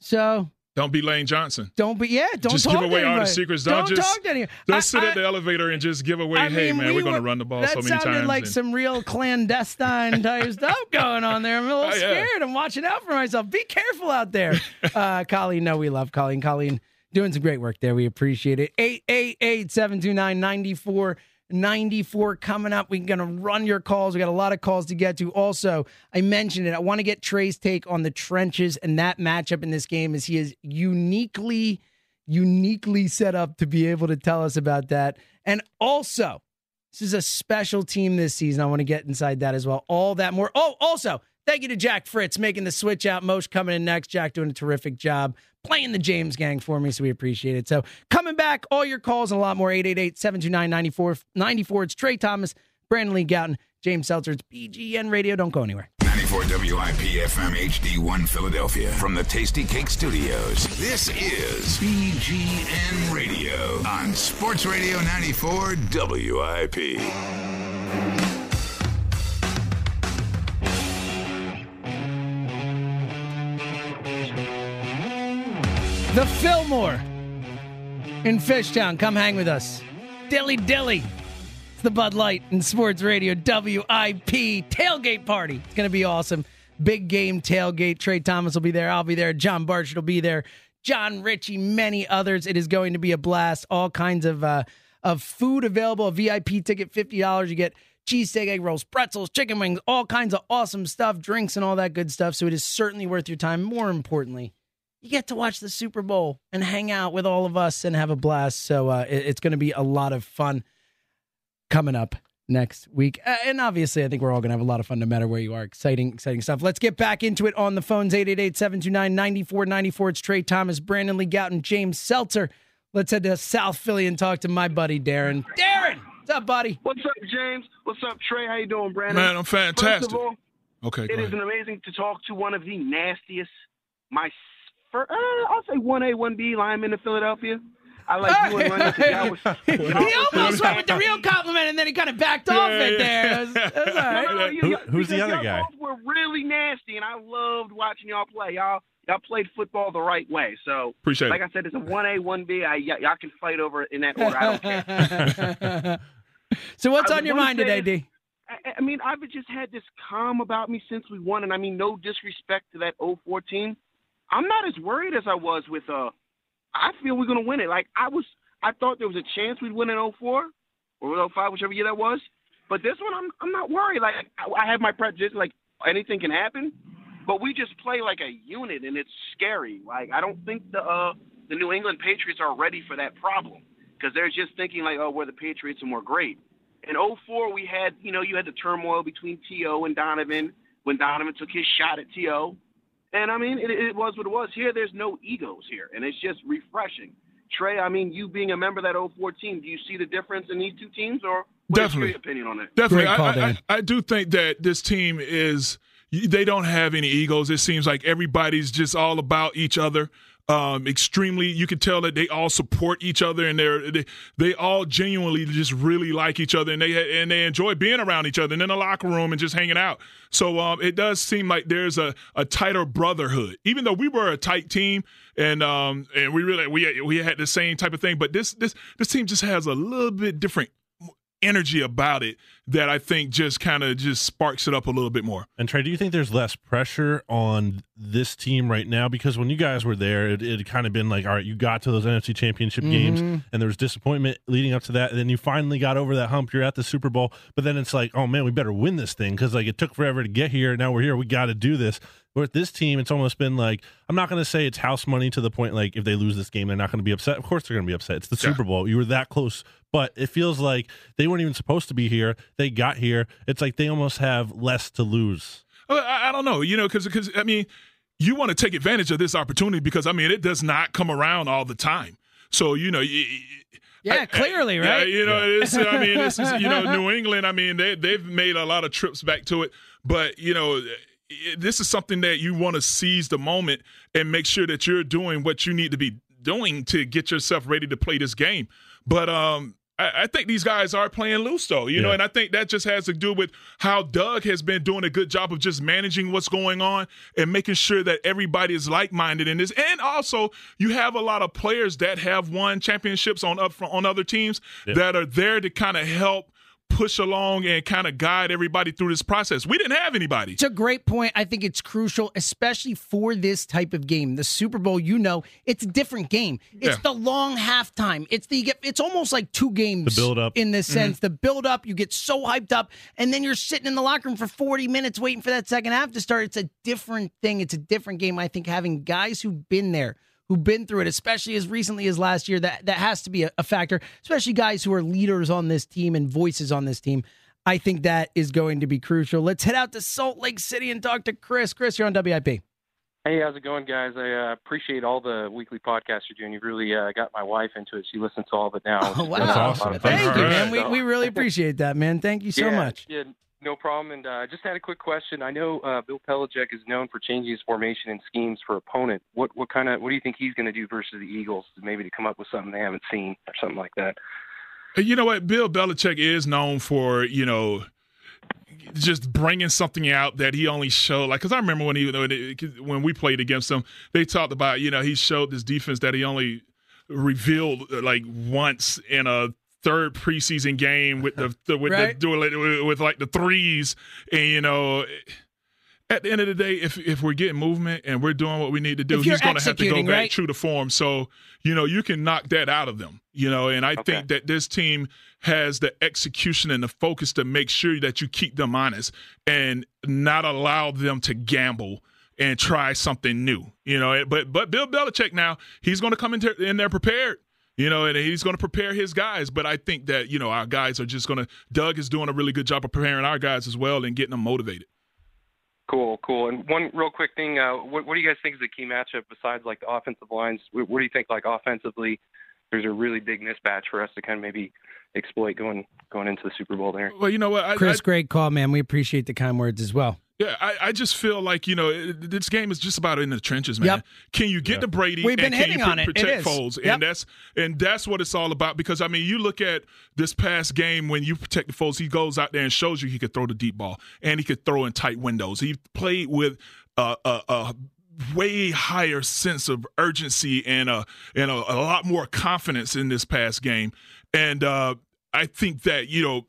So Don't be Lane Johnson. don't be yeah. Don't Just talk give to away all the secrets. Don't, Don't just- talk to anyone. Don't I- sit I- at the elevator and just give away, I hey, mean, man, we we're going to run the ball that so many sounded like and- some real clandestine type stuff going on there. I'm a little Oh, yeah. scared. I'm watching out for myself. Be careful out there. Uh, Colleen, no, we love Colleen. Colleen doing some great work there. We appreciate it. 888 729 9494 coming up. We're going to run your calls. We got a lot of calls to get to. Also, I mentioned it. I want to get Tra's take on the trenches and that matchup in this game as he is uniquely, uniquely set up to be able to tell us about that. And also, this is a special team this season. I want to get inside that as well. All that more. Oh, also, thank you to Jack Fritz making the switch out. Mosh coming in next. Jack doing a terrific job playing the James gang for me, so we appreciate it. So coming back, all your calls and a lot more. 888-729-9494. It's Tra Thomas, Brandon Lee Gowton, James Seltzer. It's BGN Radio. Don't go anywhere. 94 WIP FM HD1 Philadelphia from the Tastykake Studios. This is BGN Radio on Sports Radio 94 WIP. The Fillmore in Fishtown. Come hang with us. Dilly Dilly. It's the Bud Light and Sports Radio WIP tailgate party. It's going to be awesome. Big game tailgate. Tra Thomas will be there. I'll be there. John Barch will be there. Jon Ritchie, many others. It is going to be a blast. All kinds of uh, of food available. A VIP ticket, fifty dollars. You get cheesesteak, egg rolls, pretzels, chicken wings, all kinds of awesome stuff, drinks, and all that good stuff. So it is certainly worth your time. More importantly, you get to watch the Super Bowl and hang out with all of us and have a blast. So uh, it- it's going to be a lot of fun coming up next week. Uh, and obviously, I think we're all going to have a lot of fun no matter where you are. Exciting, exciting stuff. Let's get back into it on the phones 888 729 9494. It's Tra Thomas, Brandon Lee Gowton, James Seltzer. Let's head to South Philly and talk to my buddy Darren. Darren, what's up, buddy? What's up, James? What's up, Tra? How you doing, Brandon? Man, I'm fantastic. First of all, okay, it is an amazing to talk to one of the nastiest, my for, uh, I'll say one A, one B linemen in Philadelphia. I like you and Runyan. That was, he almost went with the real compliment and then he kind of backed off it there. It was, it was all right. No, no, you- Who- who's the other guy? both Were really nasty, and I loved watching y'all play. Y'all y'all played football the right way. So Appreciate it. like I said, it's a one A, one B. I y- y'all can fight over it in that order. I don't care. so what's I on your mind today, this- D? I, I mean, I've just had this calm about me since we won, and I mean, no disrespect to that 04 team. I'm not as worried as I was with. uh I feel we're gonna win it. Like I was, I thought there was a chance we'd win in 04 or 05, whichever year that was. But this one, I'm I'm not worried. Like I, I have my prejudice. Like anything can happen, but we just play like a unit, and it's scary. Like I don't think the uh the New England Patriots are ready for that problem because they're just thinking like, oh, we're the Patriots and we're great. In 04, we had, you know, you had the turmoil between T.O. and Donovan when Donovan took his shot at T.O. And I mean, it, it was what it was. Here, there's no egos here, and it's just refreshing. Tra, I mean, you being a member of that 04 team, do you see the difference in these two teams, or what's Definitely. your opinion on it? Definitely. Call, I, I, I, I do think that this team is, they don't have any egos. It seems like everybody's just all about each other. Um, extremely, you can tell that they all support each other and they're, they, they all genuinely just really like each other and they, and they enjoy being around each other and in the locker room and just hanging out. So, um, it does seem like there's a, a tighter brotherhood, even though we were a tight team and, um, and we really, we, we had the same type of thing, but this, this, this team just has a little bit different energy about it that I think just kind of just sparks it up a little bit more. And Tra, do you think there's less pressure on this team right now? Because when you guys were there, it it had kind of been like, all right, you got to those NFC Championship mm-hmm. games, and there was disappointment leading up to that, and then you finally got over that hump. You're at the Super Bowl, but then it's like, oh man, we better win this thing because like it took forever to get here. Now we're here. We got to do this. With this team, it's almost been like I'm not going to say it's house money to the point like if they lose this game, they're not going to be upset. Of course, they're going to be upset. It's the Yeah. Super Bowl. You were that close, but it feels like they weren't even supposed to be here. They got here. It's like they almost have less to lose. Uh, I, I don't know, you know, because because I mean, you want to take advantage of this opportunity because I mean, it does not come around all the time. So you know, y- y- Yeah, I- clearly, yeah, right? you know, it's, I mean, this is you know, New England. I mean, they they've made a lot of trips back to it, but you know. This is something that you want to seize the moment and make sure that you're doing what you need to be doing to get yourself ready to play this game. But um, I, I think these guys are playing loose, though. You know, and I think that just has to do with how Doug has been doing a good job of just managing what's going on and making sure that everybody is like-minded in this. And also, you have a lot of players that have won championships on up on other teams Yeah. that are there to kind of help push along and kind of guide everybody through this process. We didn't have anybody. It's a great point. I think it's crucial, especially for this type of game. The Super Bowl, you know, it's a different game. It's Yeah. the long halftime. It's the you get. It's almost like two games. The build-up. in this mm-hmm. sense. The build up, you get so hyped up, and then you're sitting in the locker room for 40 minutes waiting for that second half to start. It's a different thing. It's a different game. I think having guys who've been there. Who've been through it, especially as recently as last year, that that has to be a, a factor. Especially guys who are leaders on this team and voices on this team. I think that is going to be crucial. Let's head out to Salt Lake City and talk to Chris. Chris, you're on WIP. Hey, how's it going, guys? I uh, appreciate all the weekly podcasts you're doing. You've really uh, got my wife into it. She listens to all of it now. Oh, wow. That's awesome. Thank you, man. We, we really appreciate that, man. Thank you so yeah, much. Yeah, no problem. And uh, just had a quick question. I know uh, Bill Belichick is known for changing his formation and schemes for opponent. What what kind of what do you think he's going to do versus the Eagles? Maybe to come up with something they haven't seen or something like that. You know what? Bill Belichick is known for, you know, just bringing something out that he only showed. Like, because I remember when he when, we played against him, they talked about, you know, he showed this defense that he only revealed like once in a third preseason game with the, the with Right. the with, with like the threes, and you know. At the end of the day, if if we're getting movement and we're doing what we need to do, he's going to have to go executing, back right? true to form. So you know you can knock that out of them. You know, and I think that this team has the execution and the focus to make sure that you keep them honest and not allow them to gamble and try something new. You know, but but Bill Belichick now he's going to come in, in there prepared. You know, and he's going to prepare his guys. But I think that you know our guys are just going to. Doug is doing a really good job of preparing our guys as well and getting them motivated. Cool, cool. And one real quick thing, uh, what, what do you guys think is the key matchup besides like the offensive lines? What, what do you think like offensively? There's a really big mismatch for us to kind of maybe exploit going going into the Super Bowl there. Well, you know what, I, Chris, I, great call, man. We appreciate the kind words as well. Yeah, I, I just feel like you know it, this game is just about in the trenches, man. Yep. Can you get Yeah. to Brady? We've been and can hitting you on it. It protect is. Foles? Yep. And that's and that's what it's all about. Because I mean, you look at this past game when you protect the Foles, he goes out there and shows you he could throw the deep ball and he could throw in tight windows. He played with a, a, a way higher sense of urgency and a and a, a lot more confidence in this past game. And uh, I think that you know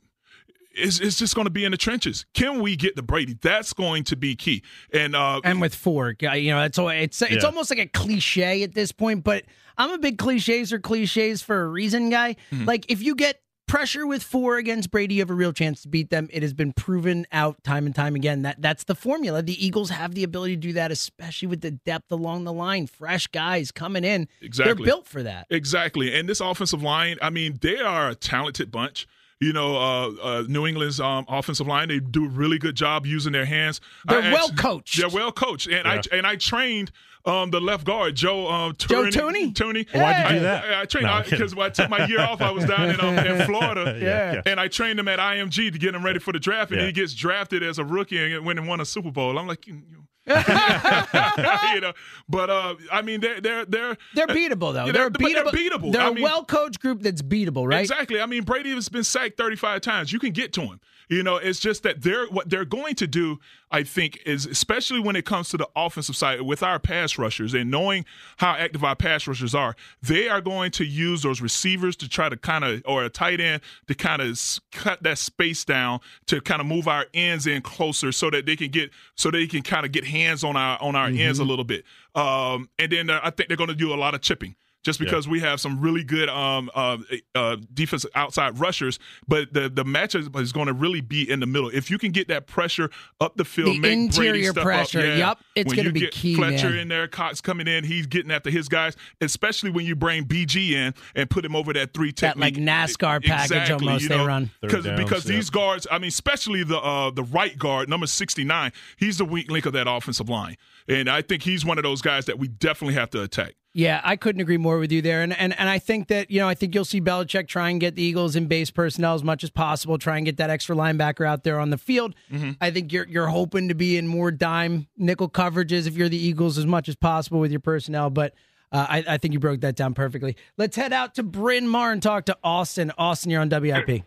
it's, it's just going to be in the trenches. Can we get to Brady? That's going to be key. And uh, And with four, you know, it's it's it's Yeah. almost like a cliche at this point. But I'm a big cliches or cliches for a reason, guy. Mm-hmm. Like if you get pressure with four against Brady, you have a real chance to beat them. It has been proven out time and time again that that's the formula. The Eagles have the ability to do that, especially with the depth along the line, fresh guys coming in. Exactly. They're built for that. Exactly. And this offensive line, I mean, they are a talented bunch. You know, uh, uh, New England's um, offensive line, they do a really good job using their hands. They're I well actually- coached. They're well coached. And I and I trained um, the left guard, Joe um, Joe Thuney. Thuney? Thuney. Why'd you do I- that? I, I trained No, I'm because when I took my year off, I was down in, um, in Florida. Yeah, yeah. And I trained him at IMG to get him ready for the draft. And Yeah. he gets drafted as a rookie and went and won a Super Bowl. I'm like, you, you you know, but uh, I mean, they're they're they're They're beatable though. Yeah, they're, they're beatable. beatable. They're I a mean- well coached group that's beatable, right? Exactly. I mean, Brady has been sacked 35 times. You can get to him. You know, it's just that they're what they're going to do, I think, is especially when it comes to the offensive side with our pass rushers and knowing how active our pass rushers are, they are going to use those receivers to try to kind of or a tight end to kind of cut that space down to kind of move our ends in closer so that they can get so they can kind of get hands on our on our ends a little bit. Um, and then uh, I think they're going to do a lot of chipping just Yeah. because we have some really good um, uh, uh, defensive outside rushers. But the the matchup is going to really be in the middle. If you can get that pressure up the field, The make Brady interior step pressure, Up, yeah. yup, it's gonna be get key, Fletcher man. in there, Cox coming in, he's getting after his guys. Especially when you bring BG in and put him over that three That, like, technique. NASCAR package Exactly, almost you they run. Because downs, because yeah. these guards, I mean, especially the uh, the right guard, number sixty nine, he's the weak link of that offensive line, and I think he's one of those guys that we definitely have to attack. Yeah, I couldn't agree more with you there. And, and and I think that, you know, I think you'll see Belichick try and get the Eagles in base personnel as much as possible, try and get that extra linebacker out there on the field. I think you're you're hoping to be in more dime nickel coverages if you're the Eagles as much as possible with your personnel. But uh, I, I think you broke that down perfectly. Let's head out to Bryn Mawr and talk to Austin. Austin, you're on WIP.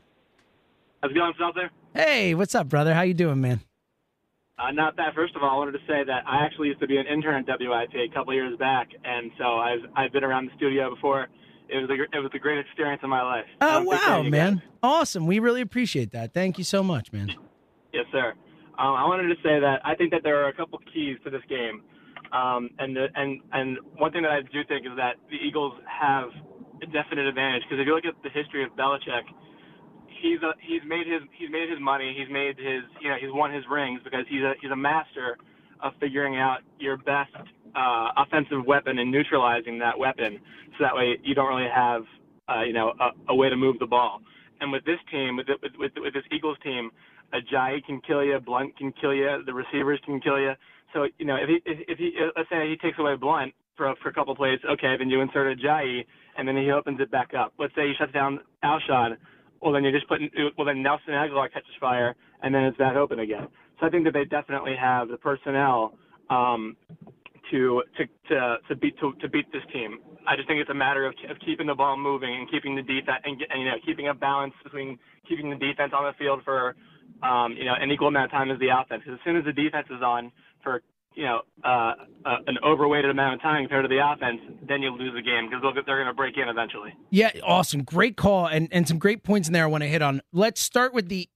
How's it going, out there? Hey, what's up, brother? How you doing, man? Uh, not bad. First of all, I wanted to say that I actually used to be an intern at WIP a couple of years back, and so I've I've been around the studio before. It was a, it was the greatest experience of my life. Oh wow, man! guys. Awesome. We really appreciate that. Thank you so much, man. Yes, sir. Um, I wanted to say that I think that there are a couple keys to this game, um, and the, and and one thing that I do think is that the Eagles have a definite advantage because if you look at the history of Belichick, he's a, he's made his he's made his money, he's made his you know he's won his rings because he's a he's a master of figuring out your best uh, offensive weapon and neutralizing that weapon, so that way you don't really have uh, you know a, a way to move the ball. And with this team, with, the, with, with this Eagles team, Ajayi can kill you, Blount can kill you, the receivers can kill you. So you know if he if, if he let's say he takes away Blount for a, for a couple plays, okay, then you insert Ajayi, and then he opens it back up. Let's say he shuts down Alshon, well then you're just putting well then Nelson Agholor catches fire, and then it's back open again. So I think that they definitely have the personnel um, to to to to beat to, to beat this team. I just think it's a matter of, of keeping the ball moving and keeping the defense and, and you know keeping a balance between keeping the defense on the field for um, you know an equal amount of time as the offense. Because as soon as the defense is on for you know uh, uh, an overweighted amount of time compared to the offense, then you lose the game because they're going to break in eventually. Yeah, awesome. Great call and, and some great points in there I want to hit on. Let's start with the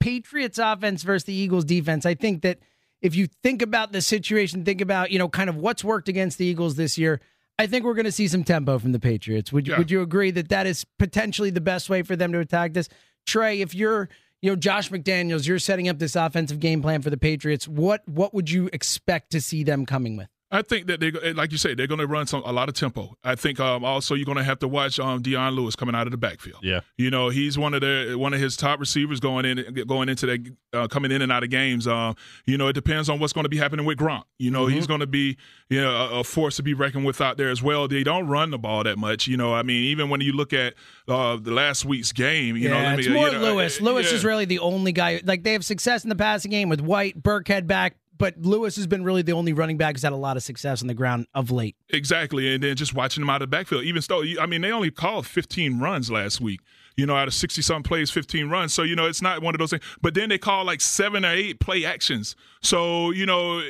Patriots offense versus the Eagles defense. I think that if you think about the situation, think about, you know, kind of what's worked against the Eagles this year, I think we're going to see some tempo from the Patriots. Would you, Yeah. would you agree that that is potentially the best way for them to attack this? Tra, if you're, you know, Josh McDaniels, you're setting up this offensive game plan for the Patriots. What what would you expect to see them coming with? I think that they, like you say, they're going to run some a lot of tempo. I think um, also you're going to have to watch um, Dion Lewis coming out of the backfield. Yeah, you know he's one of the one of his top receivers going in going into that uh, coming in and out of games. Uh, you know it depends on what's going to be happening with Gronk. You know mm-hmm. he's going to be you know a, a, force to be reckoned with out there as well. They don't run the ball that much. You know I mean even when you look at uh, the last week's game, you yeah, know it's me, more you know, Lewis. Lewis yeah. is really the only guy. Like they have success in the passing game with White, Burkhead back but Lewis has been really the only running back who's had a lot of success on the ground of late. Exactly, and then just watching him out of the backfield. Even though, I mean, they only called 15 runs last week. You know, out of 60 some plays, 15 runs. So you know, it's not one of those things. But then they call like seven or eight play actions. So you know.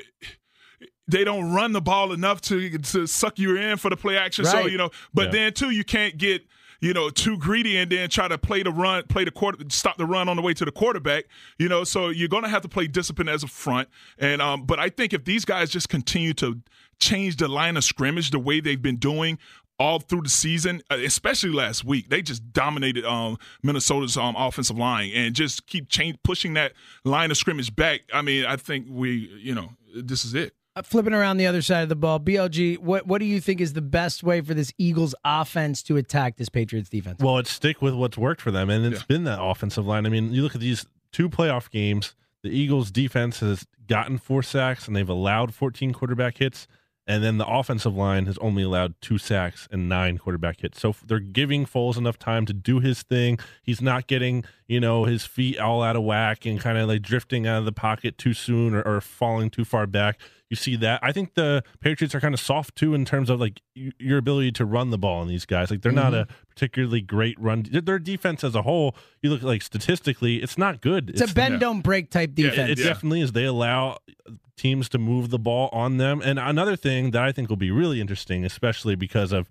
They don't run the ball enough to to suck you in for the play action. Right. So you know, but yeah. then too, you can't get you know, too greedy and then try to play the run, play the quarter, stop the run on the way to the quarterback. You know, so you're going to have to play discipline as a front. And um, but I think if these guys just continue to change the line of scrimmage the way they've been doing all through the season, uh, especially last week. They just dominated um, Minnesota's um, offensive line and just keep change, pushing that line of scrimmage back. I mean, I think we, you know, this is it. Uh, flipping around the other side of the ball, BLG, what what do you think is the best way for this Eagles offense to attack this Patriots defense? Well, it's stick with what's worked for them, and it's yeah. been that offensive line. I mean, you look at these two playoff games. The Eagles' defense has gotten four sacks, and they've allowed 14 quarterback hits. And then the offensive line has only allowed two sacks and nine quarterback hits. So they're giving Foles enough time to do his thing. He's not getting, you know, his feet all out of whack and kind of like drifting out of the pocket too soon or, or falling too far back. You see that. I think the Patriots are kind of soft too in terms of like your ability to run the ball on these guys. Like they're mm-hmm. not a particularly great run. Their defense as a whole, you look like statistically, it's not good. It's, it's a bend yeah. don't break type defense. Yeah, it, it yeah. definitely is. They allow teams to move the ball on them. And another thing that I think will be really interesting, especially because of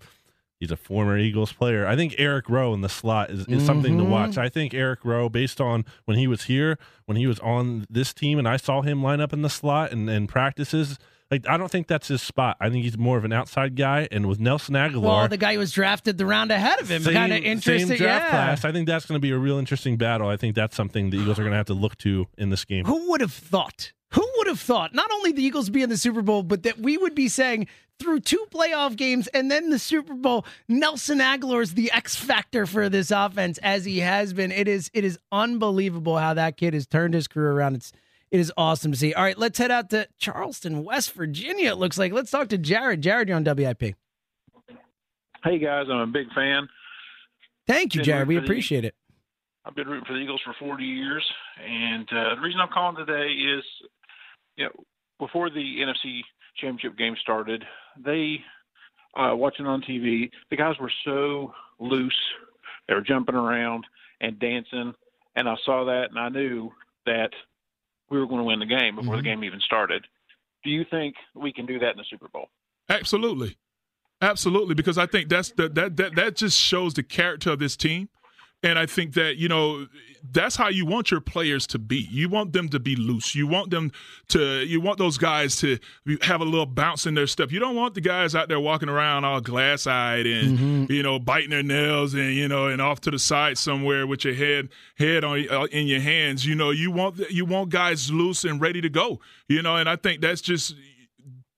he's a former Eagles player. I think Eric Rowe in the slot is, is mm-hmm. something to mm-hmm. watch. I think Eric Rowe, based on when he was here, when he was on this team, and I saw him line up in the slot and, and practices. Like I don't think that's his spot. I think he's more of an outside guy. And with Nelson Agholor, well, the guy who was drafted the round ahead of him, kind of interesting. Same draft yeah. class. I think that's going to be a real interesting battle. I think that's something the Eagles are going to have to look to in this game. Who would have thought who would have thought not only the Eagles be in the Super Bowl, but that we would be saying through two playoff games and then the Super Bowl, Nelson Agholor is the X factor for this offense as he has been. It is it is unbelievable how that kid has turned his career around. It's it is awesome to see. All right, let's head out to Charleston, West Virginia. It looks like. Let's talk to Jared. Jared, you're on WIP. Hey guys, I'm a big fan. Thank you, Jared. We appreciate it. I've been rooting for the Eagles for 40 years, and uh, the reason I'm calling today is, you know, before the NFC Championship game started, they uh, watching on TV, the guys were so loose, they were jumping around and dancing, and I saw that, and I knew that we were going to win the game before mm-hmm. the game even started. Do you think we can do that in the Super Bowl? Absolutely. Absolutely, because I think that's the, that that that just shows the character of this team. And I think that, you know, that's how you want your players to be. You want them to be loose. You want them to, you want those guys to have a little bounce in their step. You don't want the guys out there walking around all glass eyed and, mm-hmm. you know, biting their nails and, you know, and off to the side somewhere with your head, head on, uh, in your hands. You know, you want, you want guys loose and ready to go, you know, and I think that's just,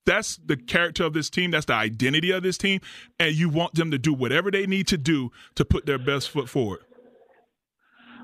that's the character of this team. That's the identity of this team. And you want them to do whatever they need to do to put their best foot forward.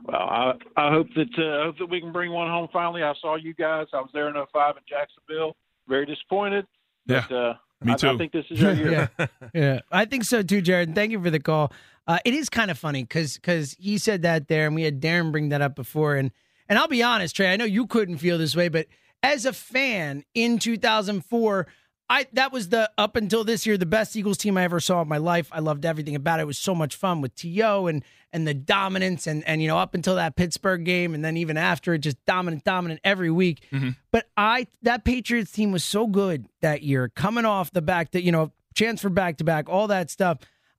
Well, I I hope that uh, I hope that we can bring one home finally. I saw you guys. I was there in 05 in Jacksonville. Very disappointed. But, yeah. Uh, Me too. I, I, think this is our year. yeah. yeah, I think so too, Jared. Thank you for the call. Uh, it is kind of funny because because he said that there, and we had Darren bring that up before, and and I'll be honest, Tra. I know you couldn't feel this way, but as a fan in 2004 I that was the up until this year the best Eagles team I ever saw in my life. I loved everything about it. It was so much fun with To and and the dominance and and you know up until that Pittsburgh game and then even after it just dominant dominant every week. Mm-hmm. But I that Patriots team was so good that year coming off the back that you know chance for back to back all that stuff.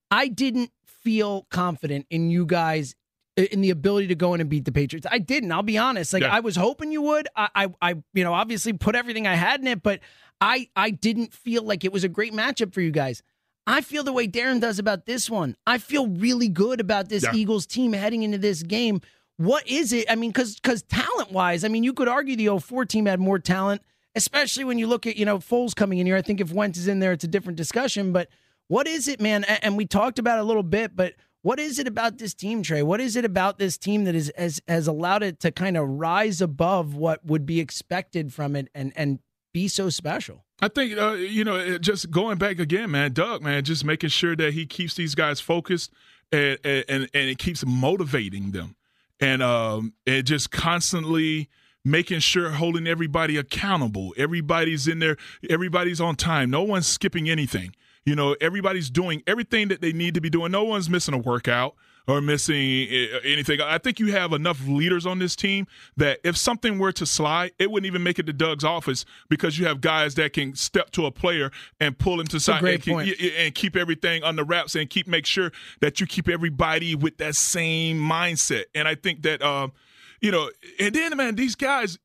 I didn't feel confident in you guys in the ability to go in and beat the Patriots. I didn't. I'll be honest. Like yeah. I was hoping you would. I, I, I, you know, obviously put everything I had in it, but I I didn't feel like it was a great matchup for you guys. I feel the way Darren does about this one. I feel really good about this yeah. Eagles team heading into this game. What is it? I mean, because because talent wise, I mean, you could argue the 04 team had more talent especially when you look at, you know, Foles coming in here. I think if Wentz is in there, it's a different discussion. But what is it, man? And we talked about it a little bit, but what is it about this team, Tra? What is it about this team that is, has, has allowed it to kind of rise above what would be expected from it and, and be so special? I think uh, you know, just going back again, man, Doug, man, just making sure that he keeps these guys focused and and and it keeps motivating them, and um, and just constantly making sure holding everybody accountable. Everybody's in there. Everybody's on time. No one's skipping anything. You know, everybody's doing everything that they need to be doing. No one's missing a workout or missing eh, anything. I think you have enough leaders on this team that if something were to slide, it wouldn't even make it to Doug's office because you have guys that can step to a player and pull him to side and keep, and, keep, everything under wraps and keep make sure that you keep everybody with that same mindset. And I think that um, you know, and then man, these guys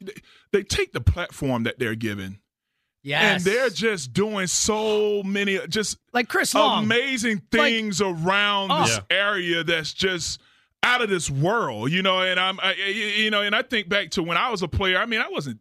they take the platform that they're given Yes. And they're just doing so many just like Chris Long. amazing things like, around oh. this area that's just out of this world, you know, and I'm I, you know, and I think back to when I was a player, I mean, I wasn't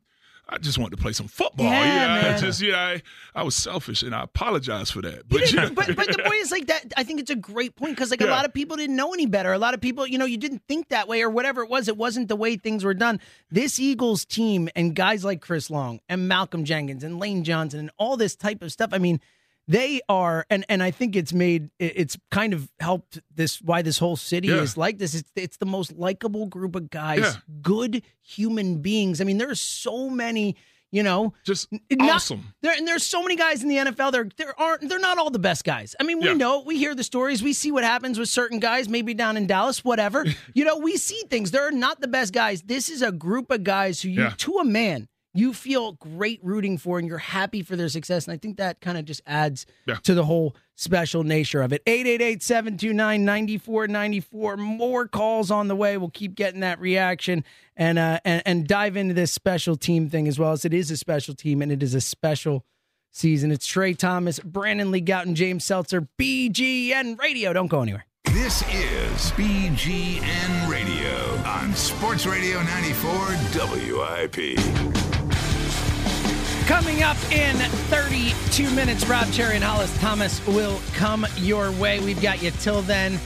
I just wanted to play some football. Yeah, yeah I just yeah, I, I was selfish and I apologize for that. But, but but the point is like that. I think it's a great point because like yeah. a lot of people didn't know any better. A lot of people, you know, you didn't think that way or whatever it was. It wasn't the way things were done. This Eagles team and guys like Chris Long and Malcolm Jenkins and Lane Johnson and all this type of stuff. I mean they are and and I think it's made it's kind of helped this why this whole city yeah. is like this. It's it's the most likable group of guys yeah. good human beings. I mean there are so many you know just not, awesome. There and there's so many guys in the NFL there there aren't they're not all the best guys. I mean we yeah. know we hear the stories we see what happens with certain guys maybe down in Dallas whatever. You know we see things. They're not the best guys. This is a group of guys who you to a man you feel great rooting for and you're happy for their success. And I think that kind of just adds yeah. to the whole special nature of it. 888 729 9494. More calls on the way. We'll keep getting that reaction and, uh, and, and dive into this special team thing as well as it is a special team and it is a special season. It's Trey Thomas, Brandon Lee Gowton, James Seltzer, BGN Radio. Don't go anywhere. This is BGN Radio on Sports Radio 94 WIP. Coming up in 32 minutes, Rob Cherry and Hollis Thomas will come your way. We've got you till then.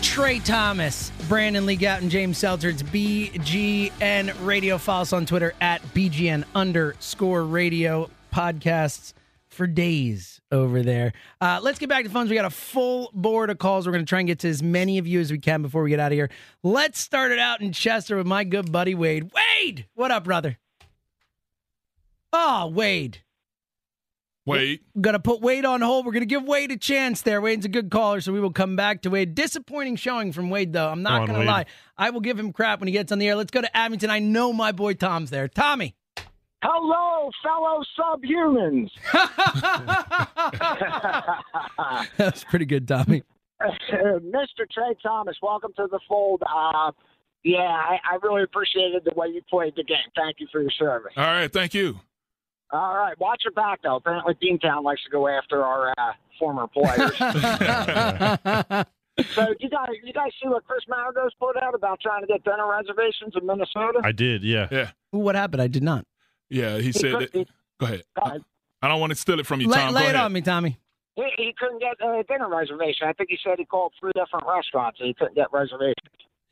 Trey Thomas, Brandon Lee Gowton, James Seltzer. It's BGN Radio. Follow us on Twitter at BGN underscore radio podcasts for days over there. Uh, let's get back to phones. We got a full board of calls. We're going to try and get to as many of you as we can before we get out of here. Let's start it out in Chester with my good buddy Wade. Wade, what up, brother? Oh, Wade. Wade. We're going to put Wade on hold. We're going to give Wade a chance there. Wade's a good caller, so we will come back to Wade. Disappointing showing from Wade, though. I'm not going to lie. I will give him crap when he gets on the air. Let's go to Abington. I know my boy Tom's there. Tommy. Hello, fellow subhumans. That's pretty good, Tommy. Mr. Trey Thomas, welcome to the fold. Uh, yeah, I, I really appreciated the way you played the game. Thank you for your service. All right, thank you. All right, watch your back though. Apparently, Beantown likes to go after our uh, former players. so you guys, you guys see what Chris Maragos put out about trying to get dinner reservations in Minnesota? I did, yeah, yeah. What happened? I did not. Yeah, he, he said. That, he, go ahead. Go ahead. I don't want to steal it from you, lay, Tom. Lay go it ahead. on me, Tommy. He, he couldn't get a dinner reservation. I think he said he called three different restaurants and he couldn't get reservations.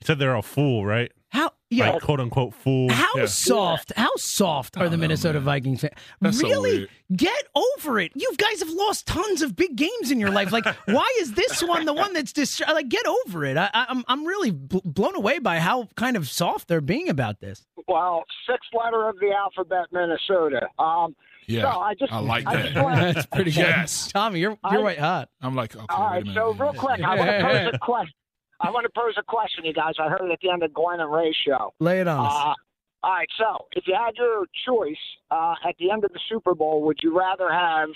He said they're all full, right? How yeah, like, quote unquote full. How yeah. soft? How soft are the Minnesota know, Vikings fans? Really? So Get over it. You guys have lost tons of big games in your life. Like, why is this one the one that's just like? Get over it. I, am I'm, I'm really blown away by how kind of soft they're being about this. Well, sixth letter of the alphabet, Minnesota. Um, yeah, so I just I like I that. Wanna, That's pretty good. Yes, Tommy, you're you're I, white hot. I'm like, okay, all right. So real quick, I want to pose a question. I want to pose a question, you guys. I heard it at the end of Glen and Ray's show. Lay it on us. Uh, all right, so if you had your choice uh, at the end of the Super Bowl, would you rather have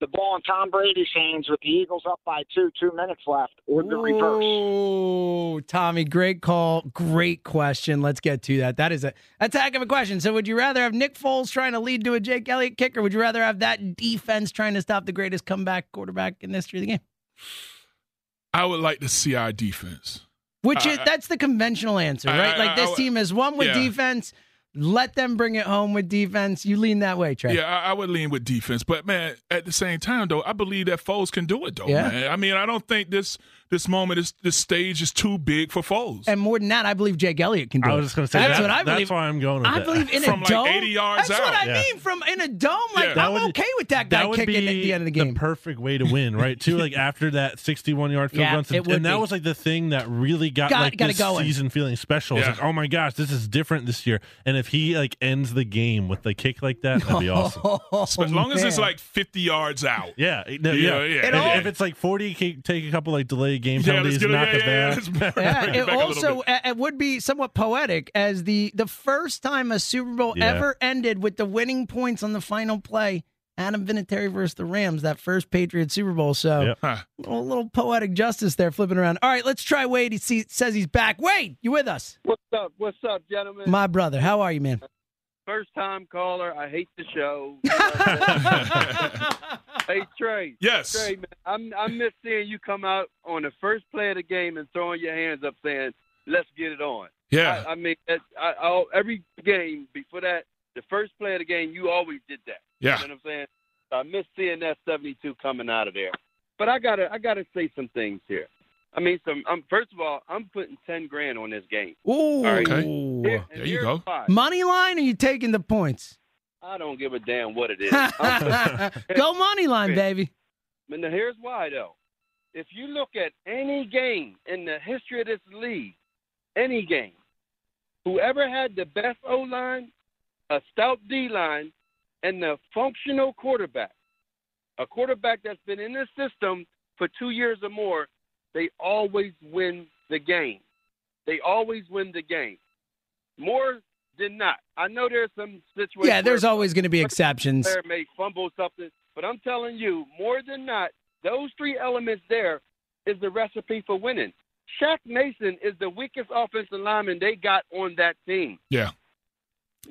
the ball in Tom Brady's hands with the Eagles up by two, two minutes left, or the reverse? Oh, Tommy, great call, great question. Let's get to that. That is a that's a heck of a question. So, would you rather have Nick Foles trying to lead to a Jake Elliott kick, or would you rather have that defense trying to stop the greatest comeback quarterback in the history of the game? I would like to see our defense. Which is, that's the conventional answer, right? I, like this I, team is one with yeah. defense. Let them bring it home with defense. You lean that way, Trey. Yeah, I, I would lean with defense, but man, at the same time though, I believe that Foles can do it though. Yeah. Man. I mean, I don't think this this moment is this stage is too big for Foles. And more than that, I believe Jake Elliott can do I it. was just going to say that's that- what I that's believe. why I'm going with I that. believe in From a like dome. 80 yards That's what. I Yeah. mean. From in a dome, like Yeah. That I'm would- okay with that guy that kicking be at the end of the game. perfect way to win, right? Too like after that 61 yard field Yeah, goal, it would and that was like the thing that really got, Got- like got this going. season feeling special. It's Yeah. like, oh my gosh, this is different this year. And if he like ends the game with the kick like that, that'd be awesome. But as long as it's like 50 yards out. Yeah, no, Yeah, yeah, yeah. If, if it's like 40, take a couple like delayed game Yeah, let's penalties, get it. knock Yeah, it yeah, yeah. back. Let's bring it Yeah, it also it would be somewhat poetic as the the first time a Super Bowl Yeah. ever ended with the winning points on the final play. Adam Vinatieri versus the Rams, that first Patriot Super Bowl. So Yep. Huh. a little poetic justice there, flipping around. All right, let's try Wade. He see, says he's back. Wade, you with us? What's up? What's up, gentlemen? My brother, how are you, man? First time caller. I hate the show. hey Trey. Yes. Trey, man, I'm I miss seeing you come out on the first play of the game and throwing your hands up saying, "Let's get it on." Yeah. I, I mean, that, I, I, every game before that, the first play of the game, you always did that. Yeah. You know what I'm saying? I miss seeing that 72 coming out of there. But I gotta I gotta say some things here. I mean, some. I'm um, first of all, I'm putting ten grand on this game. Ooh, All right. Okay. Here- There you go. why. money line? Or you taking the points? I don't give a damn what it is. Go money line, baby. And now here's why, though. If you look at any game in the history of this league, any game, whoever had the best O line, a stout D line, and the functional quarterback, a quarterback that's been in the system for two years or more, they always win the game. They always win the game. More than not. I know there's some situations. Yeah, there's always going to be exceptions. player may fumble something, but I'm telling you, more than not, those three elements there is the recipe for winning. Shaq Mason is the weakest offensive lineman they got on that team. Yeah.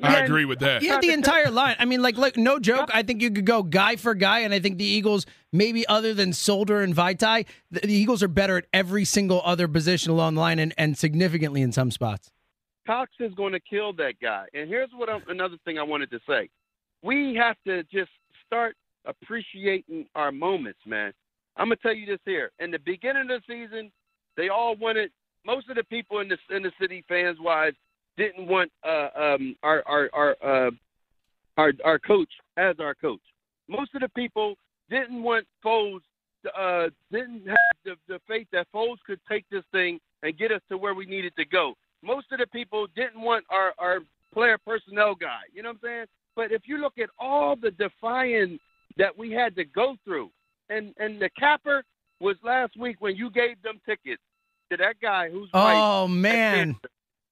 I And- agree with that. Yeah, the entire line. I mean, like, like no joke. I think you could go guy for guy, and I think the Eagles, maybe other than Solder and Vaitai, the, the Eagles are better at every single other position along the line, and, and significantly in some spots. Cox is going to kill that guy. And here's what I'm, another thing I wanted to say: we have to just start appreciating our moments, man. I'm gonna tell you this here. In the beginning of the season, they all wanted. Most of the people in the in the city, fans wise, didn't want uh, um, our our our, uh, our our coach as our coach. Most of the people didn't want Foles. Uh, didn't have the, the faith that Foles could take this thing and get us to where we needed to go. Most of the people didn't want our our player personnel guy. You know what I'm saying? But if you look at all the defying that we had to go through, and and the capper was last week when you gave them tickets to that guy who's. Oh man,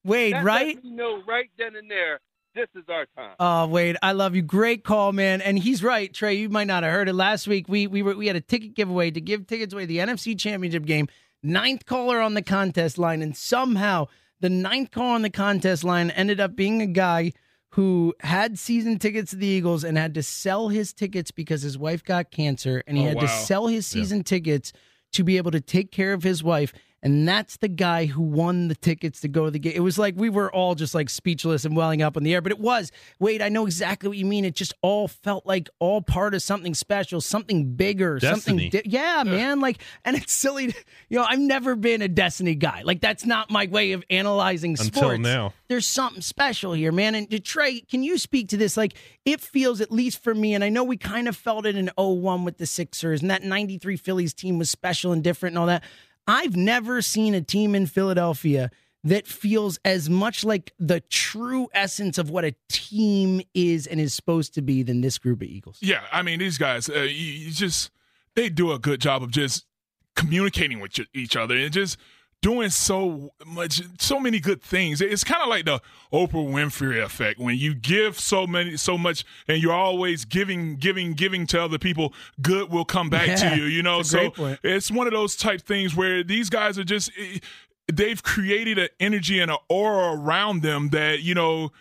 Wade, that right? lets me know right then and there, this is our time. Oh, Wade, I love you. Great call, man. And he's right, Trey. You might not have heard it last week. We we were we had a ticket giveaway to give tickets away the NFC Championship game. Ninth caller on the contest line, and somehow the ninth call on the contest line ended up being a guy who had season tickets to the Eagles and had to sell his tickets because his wife got cancer, and he Oh, had to sell his season tickets to be able to take care of his wife. And that's the guy who won the tickets to go to the game. It was like we were all just like speechless and welling up in the air, but it was. wait, I know exactly what you mean. It just all felt like all part of something special, something bigger, Destiny. something. Di- yeah, man. Like, and it's silly. to- You know, I've never been a Destiny guy. Like, that's not my way of analyzing sports. Until now. There's something special here, man. And Detroit, can you speak to this? Like, it feels, at least for me, and I know we kind of felt it in 01 with the Sixers, and that 93 Phillies team was special and different and all that. I've never seen a team in Philadelphia that feels as much like the true essence of what a team is and is supposed to be than this group of Eagles. Yeah, I mean these guys, uh, you, you just they do a good job of just communicating with each other and just doing so much, so many good things. It's kind of like the Oprah Winfrey effect when you give so many, so much, and you're always giving, giving, giving to other people. Good will come back Yeah, to you. You know, so point. it's one of those type things where these guys are just. eh, They've created an energy and an aura around them that you know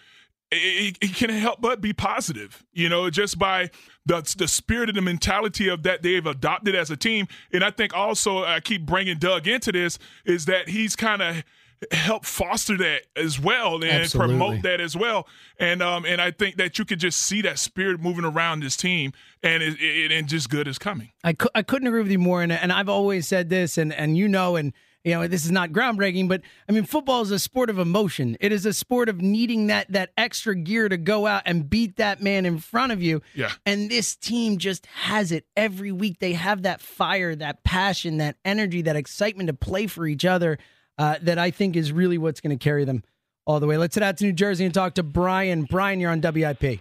it, it can help but be positive, you know, just by the the spirit and the mentality of that they've adopted as a team. And I think also I keep bringing Doug into this is that he's kind of help foster that as well and Absolutely. promote that as well. And um and I think that you could just see that spirit moving around this team, and it, it and just good is coming. I, cou- I couldn't agree with you more, and and I've always said this, and and you know, and you know, this is not groundbreaking, but I mean, football is a sport of emotion. It is a sport of needing that that extra gear to go out and beat that man in front of you. Yeah. And this team just has it every week. They have that fire, that passion, that energy, that excitement to play for each other. Uh, that I think is really what's going to carry them all the way. Let's head out to New Jersey and talk to Brian. Brian, you're on WIP.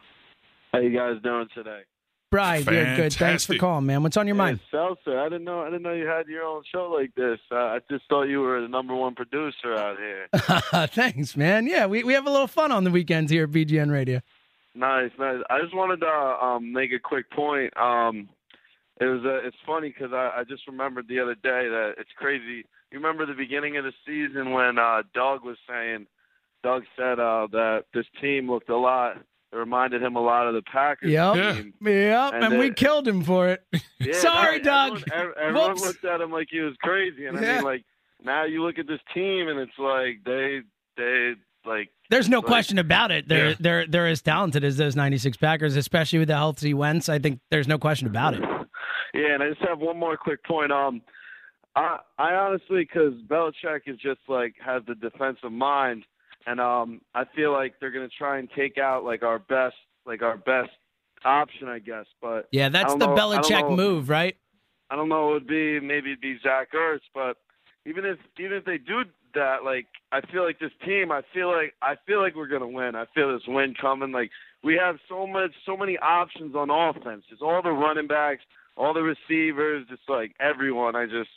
How you guys doing today? Brian, you're good. Thanks for calling, man. What's on your mind? Hey, Seltzer, I didn't know I didn't know you had your own show like this. Uh, I just thought you were the number one producer out here. Thanks, man. Yeah, we, we have a little fun on the weekends here at BGN Radio. nice, nice. I just wanted to um, make a quick point. Um, it was uh, it's funny because I, I just remembered the other day that it's crazy. You remember the beginning of the season when uh, Doug was saying, Doug said uh, that this team looked a lot. It reminded him a lot of the Packers Yep. team. Yep. And, And we killed him for it. Yeah, Sorry, no, Doug. Everyone, everyone Whoops. looked at him like he was crazy, and I mean, like now you look at this team, and it's like they they like. There's no like- question about it. They're Yeah. they're they're as talented as those 96 Packers, especially with the healthy Wentz. I think there's no question about it. Yeah, and I just have one more quick point. Um, I I honestly, because Belichick is just like has the defensive mind, and um, I feel like they're gonna try and take out like our best like our best option, I guess. But Yeah, that's the know- Belichick move, right? I don't know. It would be maybe it'd be Zach Ertz, but even if even if they do that, like I feel like this team, I feel like I feel like we're gonna win. I feel this win coming. Like we have so much, so many options on offense. Just all the running backs, all the receivers, just like everyone. I just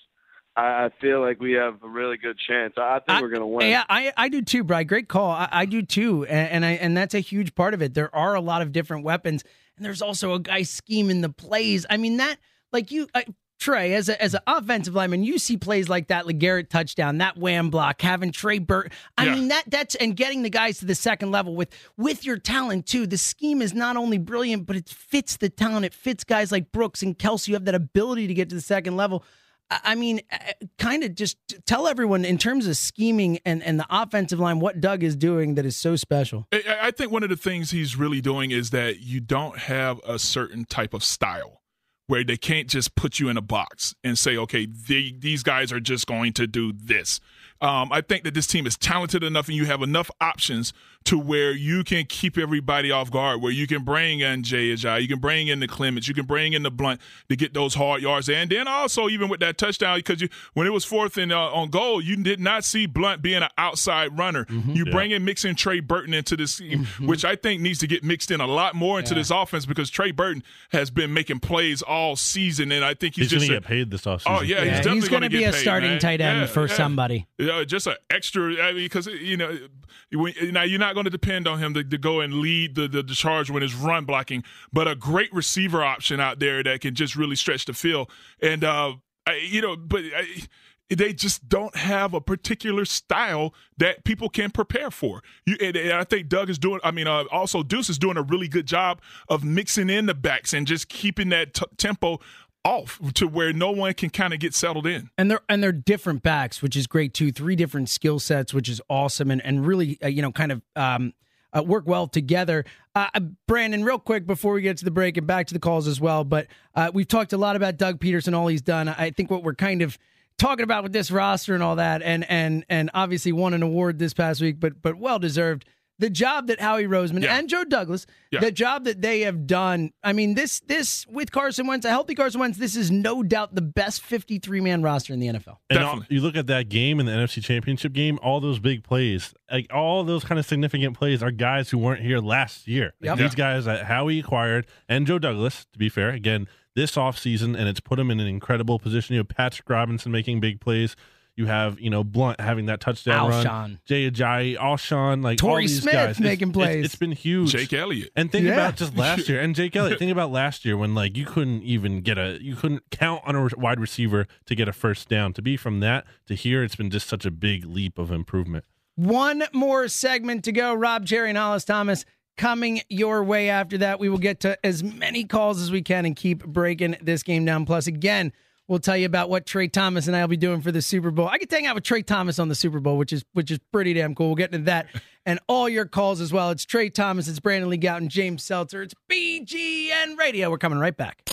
I, I feel like we have a really good chance. I, I think we're gonna win. Yeah, I, I do too, Brian. Great call. I, I do too, and, and I and that's a huge part of it. There are a lot of different weapons, and there's also a guy scheming the plays. I mean that, like you, uh, Trey, as a as an offensive lineman, you see plays like that, like Garrett touchdown, that wham block, having Trey Burt. I Yeah. mean that that's and getting the guys to the second level with with your talent too. The scheme is not only brilliant, but it fits the talent. It fits guys like Brooks and Kelce. You have that ability to get to the second level. I mean, uh, kind of just tell everyone in terms of scheming and, and the offensive line what Doug is doing that is so special. I think one of the things he's really doing is that you don't have a certain type of style where they can't just put you in a box and say, okay, they, these guys are just going to do this. Um, I think that this team is talented enough and you have enough options to where you can keep everybody off guard, where you can bring in Jay Ajayi, you can bring in the Clements, you can bring in the Blount to get those hard yards. And then also, even with that touchdown, because you when it was fourth and uh, on goal, you did not see Blount being an outside runner. You Yeah. bring in mixing Trey Burton into this team, which I think needs to get mixed in a lot more into Yeah. this offense because Trey Burton has been making plays all season, and I think he's, He's, going just to a- get paid this offseason. Oh yeah, he's he's going gonna to be get a paid, starting man. tight end Yeah, for yeah. somebody. Yeah, just an extra. I mean, because you know, when, now you're not going to depend on him to, to go and lead the, the the charge when it's run blocking, but a great receiver option out there that can just really stretch the field. And uh, I, you know, but. I, they just don't have a particular style that people can prepare for. You, and, and I think Doug is doing. I mean, uh, also Deuce is doing a really good job of mixing in the backs and just keeping that t- tempo off to where no one can kind of get settled in. And they're and they're different backs, which is great too. Three different skill sets, which is awesome, and and really uh, you know kind of um, uh, work well together. Uh, uh, Brandon, real quick before we get to the break and back to the calls as well, but uh, we've talked a lot about Doug Pederson, all he's done. I think what we're kind of talking about with this roster and all that, and and and obviously won an award this past week, but but well deserved. The job that Howie Roseman and Joe Douglas, Yeah. the job that they have done. I mean, this this with Carson Wentz, a healthy Carson Wentz, this is no doubt the best 53 man roster in the NFL. And all, you look at that game in the NFC Championship game, all those big plays, like all those kind of significant plays are guys who weren't here last year. Like Yep. These guys that Howie acquired and Joe Douglas, to be fair, again, this offseason, and it's put him in an incredible position. You have Patrick Robinson making big plays. You have, you know, Blount having that touchdown Alshon. run. Jay Ajayi, Alshon, like Torrey all these Smith guys. Making it's- plays. it's been huge. Jake Elliott. And think Yeah. about just last year, and Jake Elliott. think about last year when like you couldn't even get a, you couldn't count on a wide receiver to get a first down. To be from that to here, it's been just such a big leap of improvement. One more segment to go. Rob, Cherry, and Hollis Thomas coming your way after that. We will get to as many calls as we can and keep breaking this game down. Plus, again, We'll tell you about what Trey Thomas and I will be doing for the Super Bowl. I get to hang out with Trey Thomas on the Super Bowl, which is which is pretty damn cool. We'll get into that and all your calls as well. It's Trey Thomas, it's Brandon Lee Gowton, James Seltzer, it's BGN Radio. We're coming right back.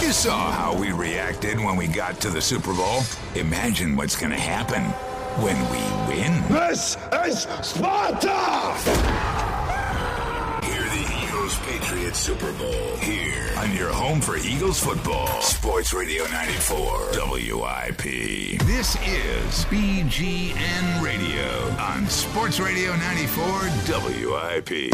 You saw how we reacted when we got to the Super Bowl. Imagine what's going to happen when we win. This is Sparta! Eagles Patriots Super Bowl here on your home for Eagles football. Sports Radio 94 WIP. This is BGN Radio on Sports Radio 94 WIP.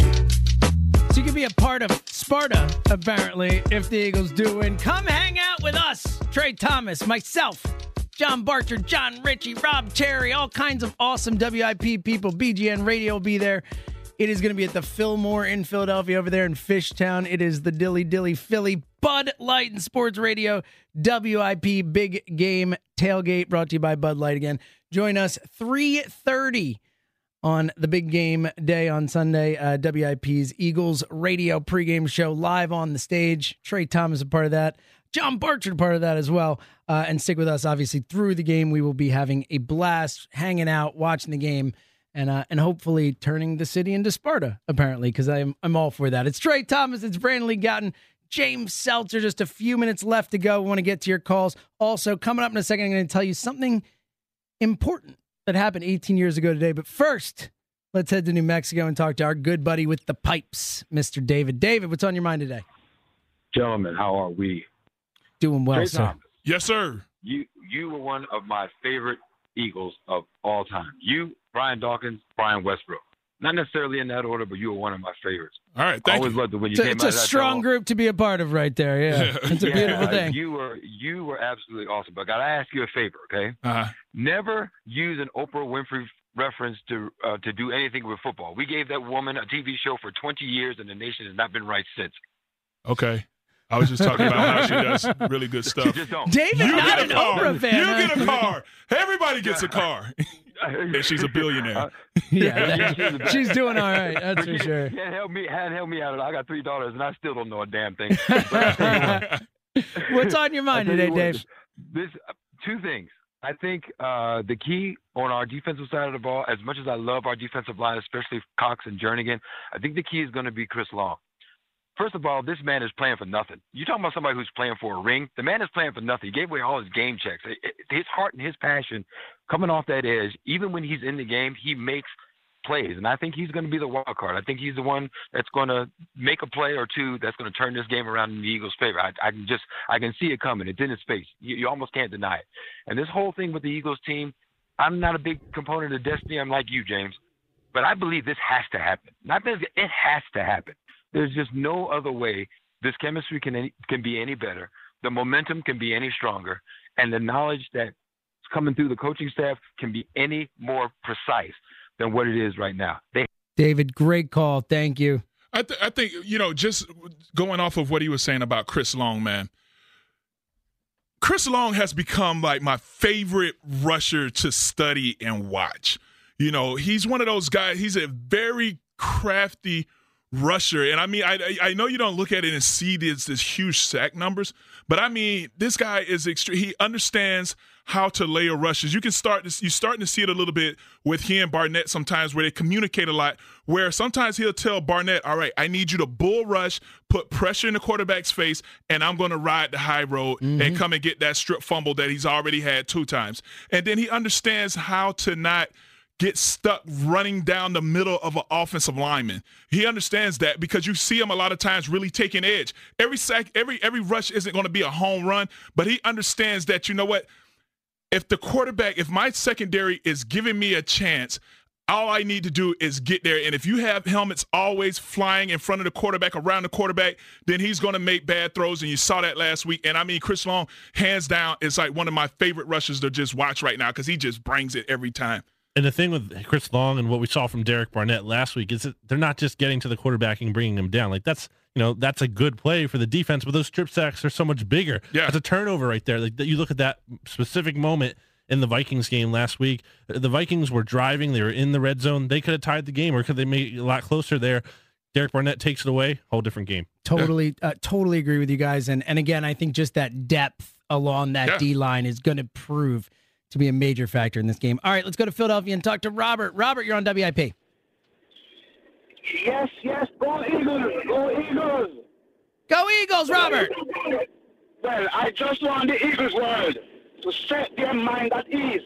So you can be a part of Sparta, apparently, if the Eagles do win. Come hang out with us, Trey Thomas, myself, John Barcher, Jon Ritchie, Rob Cherry, all kinds of awesome WIP people. BGN Radio will be there. It is going to be at the Fillmore in Philadelphia over there in Fishtown. It is the Dilly Dilly Philly Bud Light and Sports Radio WIP Big Game Tailgate brought to you by Bud Light again. Join us 330 on the big game day on Sunday. Uh, WIP's Eagles radio pregame show live on the stage. Trey Thomas a part of that. John Barcher part of that as well. Uh, and stick with us, obviously, through the game. We will be having a blast, hanging out, watching the game, and uh, and hopefully turning the city into Sparta. Apparently, because I'm I'm all for that. It's Trey Thomas. It's Brandon Lee Gowton. James Seltzer. Just a few minutes left to go. We want to get to your calls. Also, coming up in a second, I'm going to tell you something important that happened 18 years ago today. But first, let's head to New Mexico and talk to our good buddy with the pipes, Mr. David. David, what's on your mind today? Gentlemen, how are we? Doing well, Trey sir. Thomas, Yes, sir. you you were one of my favorite Eagles of all time. You, Brian Dawkins, Brian Westbrook. Not necessarily in that order, but you were one of my favorites. All right, I always you. loved it when you It's a, came it's out a of that strong door. group to be a part of right there. Yeah, it's a Yeah, beautiful thing. You were you were absolutely awesome. But I gotta ask you a favor, okay? Uh-huh. Never use an Oprah Winfrey reference to uh, to do anything with football. We gave that woman a TV show for 20 years, and the nation has not been right since. Okay. I was just talking about how she does really good stuff. just. David, you not get a an car. Oprah fan, You get a car. Everybody gets a car. and she's a billionaire. Yeah, that- she's doing all right. That's for sure. Can't help me. Can't help me out. I got three daughters, and I still don't know a damn thing. But I tell you what, What's on your mind today, you what, Dave? This uh, two things. I think uh, the key on our defensive side of the ball, as much as I love our defensive line, especially Cox and Jernigan, I think the key is going to be Chris Long. First of all, this man is playing for nothing. You talking about somebody who's playing for a ring? The man is playing for nothing. He gave away all his game checks. His heart and his passion coming off that edge. Even when he's in the game, he makes plays, and I think he's going to be the wild card. I think he's the one that's going to make a play or two that's going to turn this game around in the Eagles' favor. I, I can just I can see it coming. It's in his face. You, you almost can't deny it. And this whole thing with the Eagles team, I'm not a big component of destiny. I'm like you, James, but I believe this has to happen. Not that it has to happen. There's just no other way this chemistry can any, can be any better. The momentum can be any stronger, and the knowledge that's coming through the coaching staff can be any more precise than what it is right now. They David, great call. Thank you. I, th- I think you know, just going off of what he was saying about Chris Long, man. Chris Long has become like my favorite rusher to study and watch. You know, he's one of those guys. He's a very crafty rusher, and I mean, I I know you don't look at it and see this this huge sack numbers, but I mean, this guy is extreme. He understands how to layer rushes. You can start to you're starting to see it a little bit with he and Barnett sometimes where they communicate a lot. Where sometimes he'll tell Barnett, "All right, I need you to bull rush, put pressure in the quarterback's face, and I'm going to ride the high road and mm-hmm. come and get that strip fumble that he's already had two times." And then he understands how to not get stuck running down the middle of an offensive lineman. He understands that because you see him a lot of times really taking edge. Every sack, every every rush isn't going to be a home run, but he understands that you know what? If the quarterback, if my secondary is giving me a chance, all I need to do is get there. And if you have helmets always flying in front of the quarterback, around the quarterback, then he's going to make bad throws. And you saw that last week. And I mean, Chris Long, hands down, is like one of my favorite rushers to just watch right now because he just brings it every time. And the thing with Chris Long and what we saw from Derek Barnett last week is that they're not just getting to the quarterback and bringing him down. Like that's you know that's a good play for the defense, but those strip sacks are so much bigger. Yeah, it's a turnover right there. Like you look at that specific moment in the Vikings game last week. The Vikings were driving; they were in the red zone. They could have tied the game, or could they make it a lot closer there. Derek Barnett takes it away, whole different game. Totally, uh, totally agree with you guys. And and again, I think just that depth along that Yeah. D line is going to prove to be a major factor in this game. All right, let's go to Philadelphia and talk to Robert. Robert, you're on WIP. Yes, yes, go Eagles, go Eagles. Go Eagles, Robert. Well, I just want the Eagles world to set their mind at ease.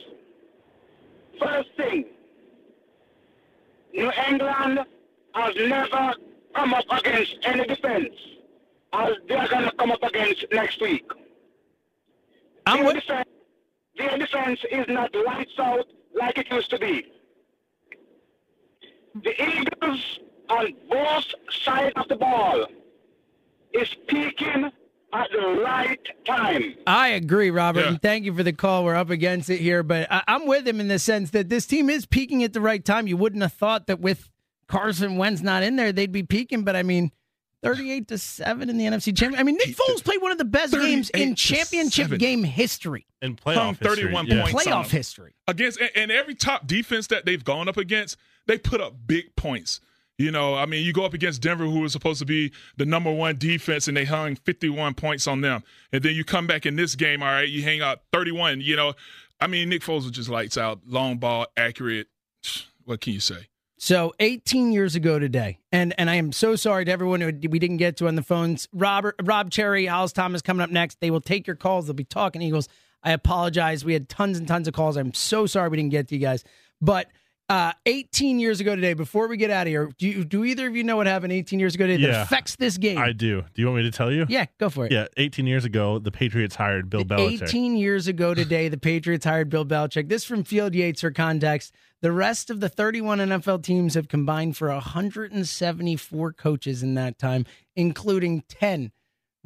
First thing, New England has never come up against any defense as they're going to come up against next week. I'm Their, defense, their defense is not lights out like it used to be. The Eagles on both sides of the ball is peaking at the right time. I agree, Robert, and thank you for the call. We're up against it here, but I, I'm with him in the sense that this team is peaking at the right time. You wouldn't have thought that with Carson Wentz not in there, they'd be peaking, but I mean, 38 to 7 in the NFC Championship. I mean, Nick Foles played one of the best games in championship 7. game history. And From 31 points. Playoff history. Against and, and every top defense that they've gone up against, they put up big points. You know, I mean, you go up against Denver, who was supposed to be the number one defense, and they hung 51 points on them. And then you come back in this game, all right, you hang out 31. You know, I mean, Nick Foles was just lights out, long ball, accurate. What can you say? So 18 years ago today, and and I am so sorry to everyone who we didn't get to on the phones. Robert, Rob Cherry, Hollis Thomas coming up next. They will take your calls. They'll be talking Eagles. I apologize. We had tons and tons of calls. I'm so sorry we didn't get to you guys. But uh, 18 years ago today, before we get out of here, do you, do either of you know what happened 18 years ago today that Yeah. affects this game? I do. Do you want me to tell you? Yeah, go for it. Yeah, 18 years ago, the Patriots hired Bill Belichick. 18 years ago today, the Patriots hired Bill Belichick. This from Field Yates for context. The rest of the 31 NFL teams have combined for 174 coaches in that time, including 10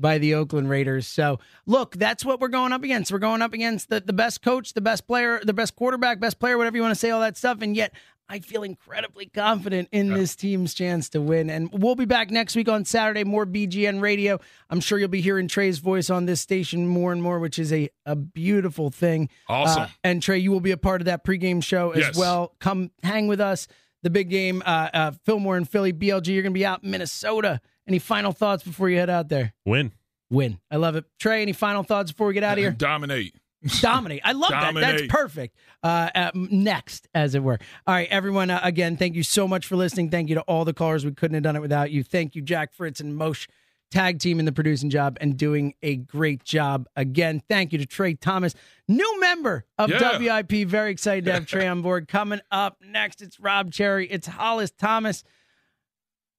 by the Oakland Raiders. So, look, that's what we're going up against. We're going up against the, the best coach, the best player, the best quarterback, best player, whatever you want to say, all that stuff. And yet, I feel incredibly confident in this team's chance to win. And we'll be back next week on Saturday, more BGN radio. I'm sure you'll be hearing Trey's voice on this station more and more, which is a, a beautiful thing. Awesome. Uh, and Trey, you will be a part of that pregame show as Yes. well. Come hang with us. The big game, uh, uh, Fillmore and Philly, BLG, you're going to be out in Minnesota. Any final thoughts before you head out there? Win. Win. I love it. Trey, any final thoughts before we get out of here? Dominate. Dominate. I love that. That's perfect. Uh, uh, next, as it were. All right, everyone. Uh, again, thank you so much for listening. Thank you to all the callers. We couldn't have done it without you. Thank you, Jack Fritz and Moshe, tag team in the producing job and doing a great job. Again, thank you to Trey Thomas, new member of Yeah. WIP. Very excited to have Trey on board. Coming up next, it's Rob Cherry. It's Hollis Thomas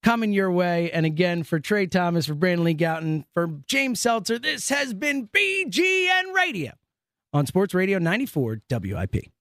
coming your way. And again, for Trey Thomas, for Brandon Lee Gowton, for James Seltzer, this has been BGN Radio on Sports Radio 94 WIP.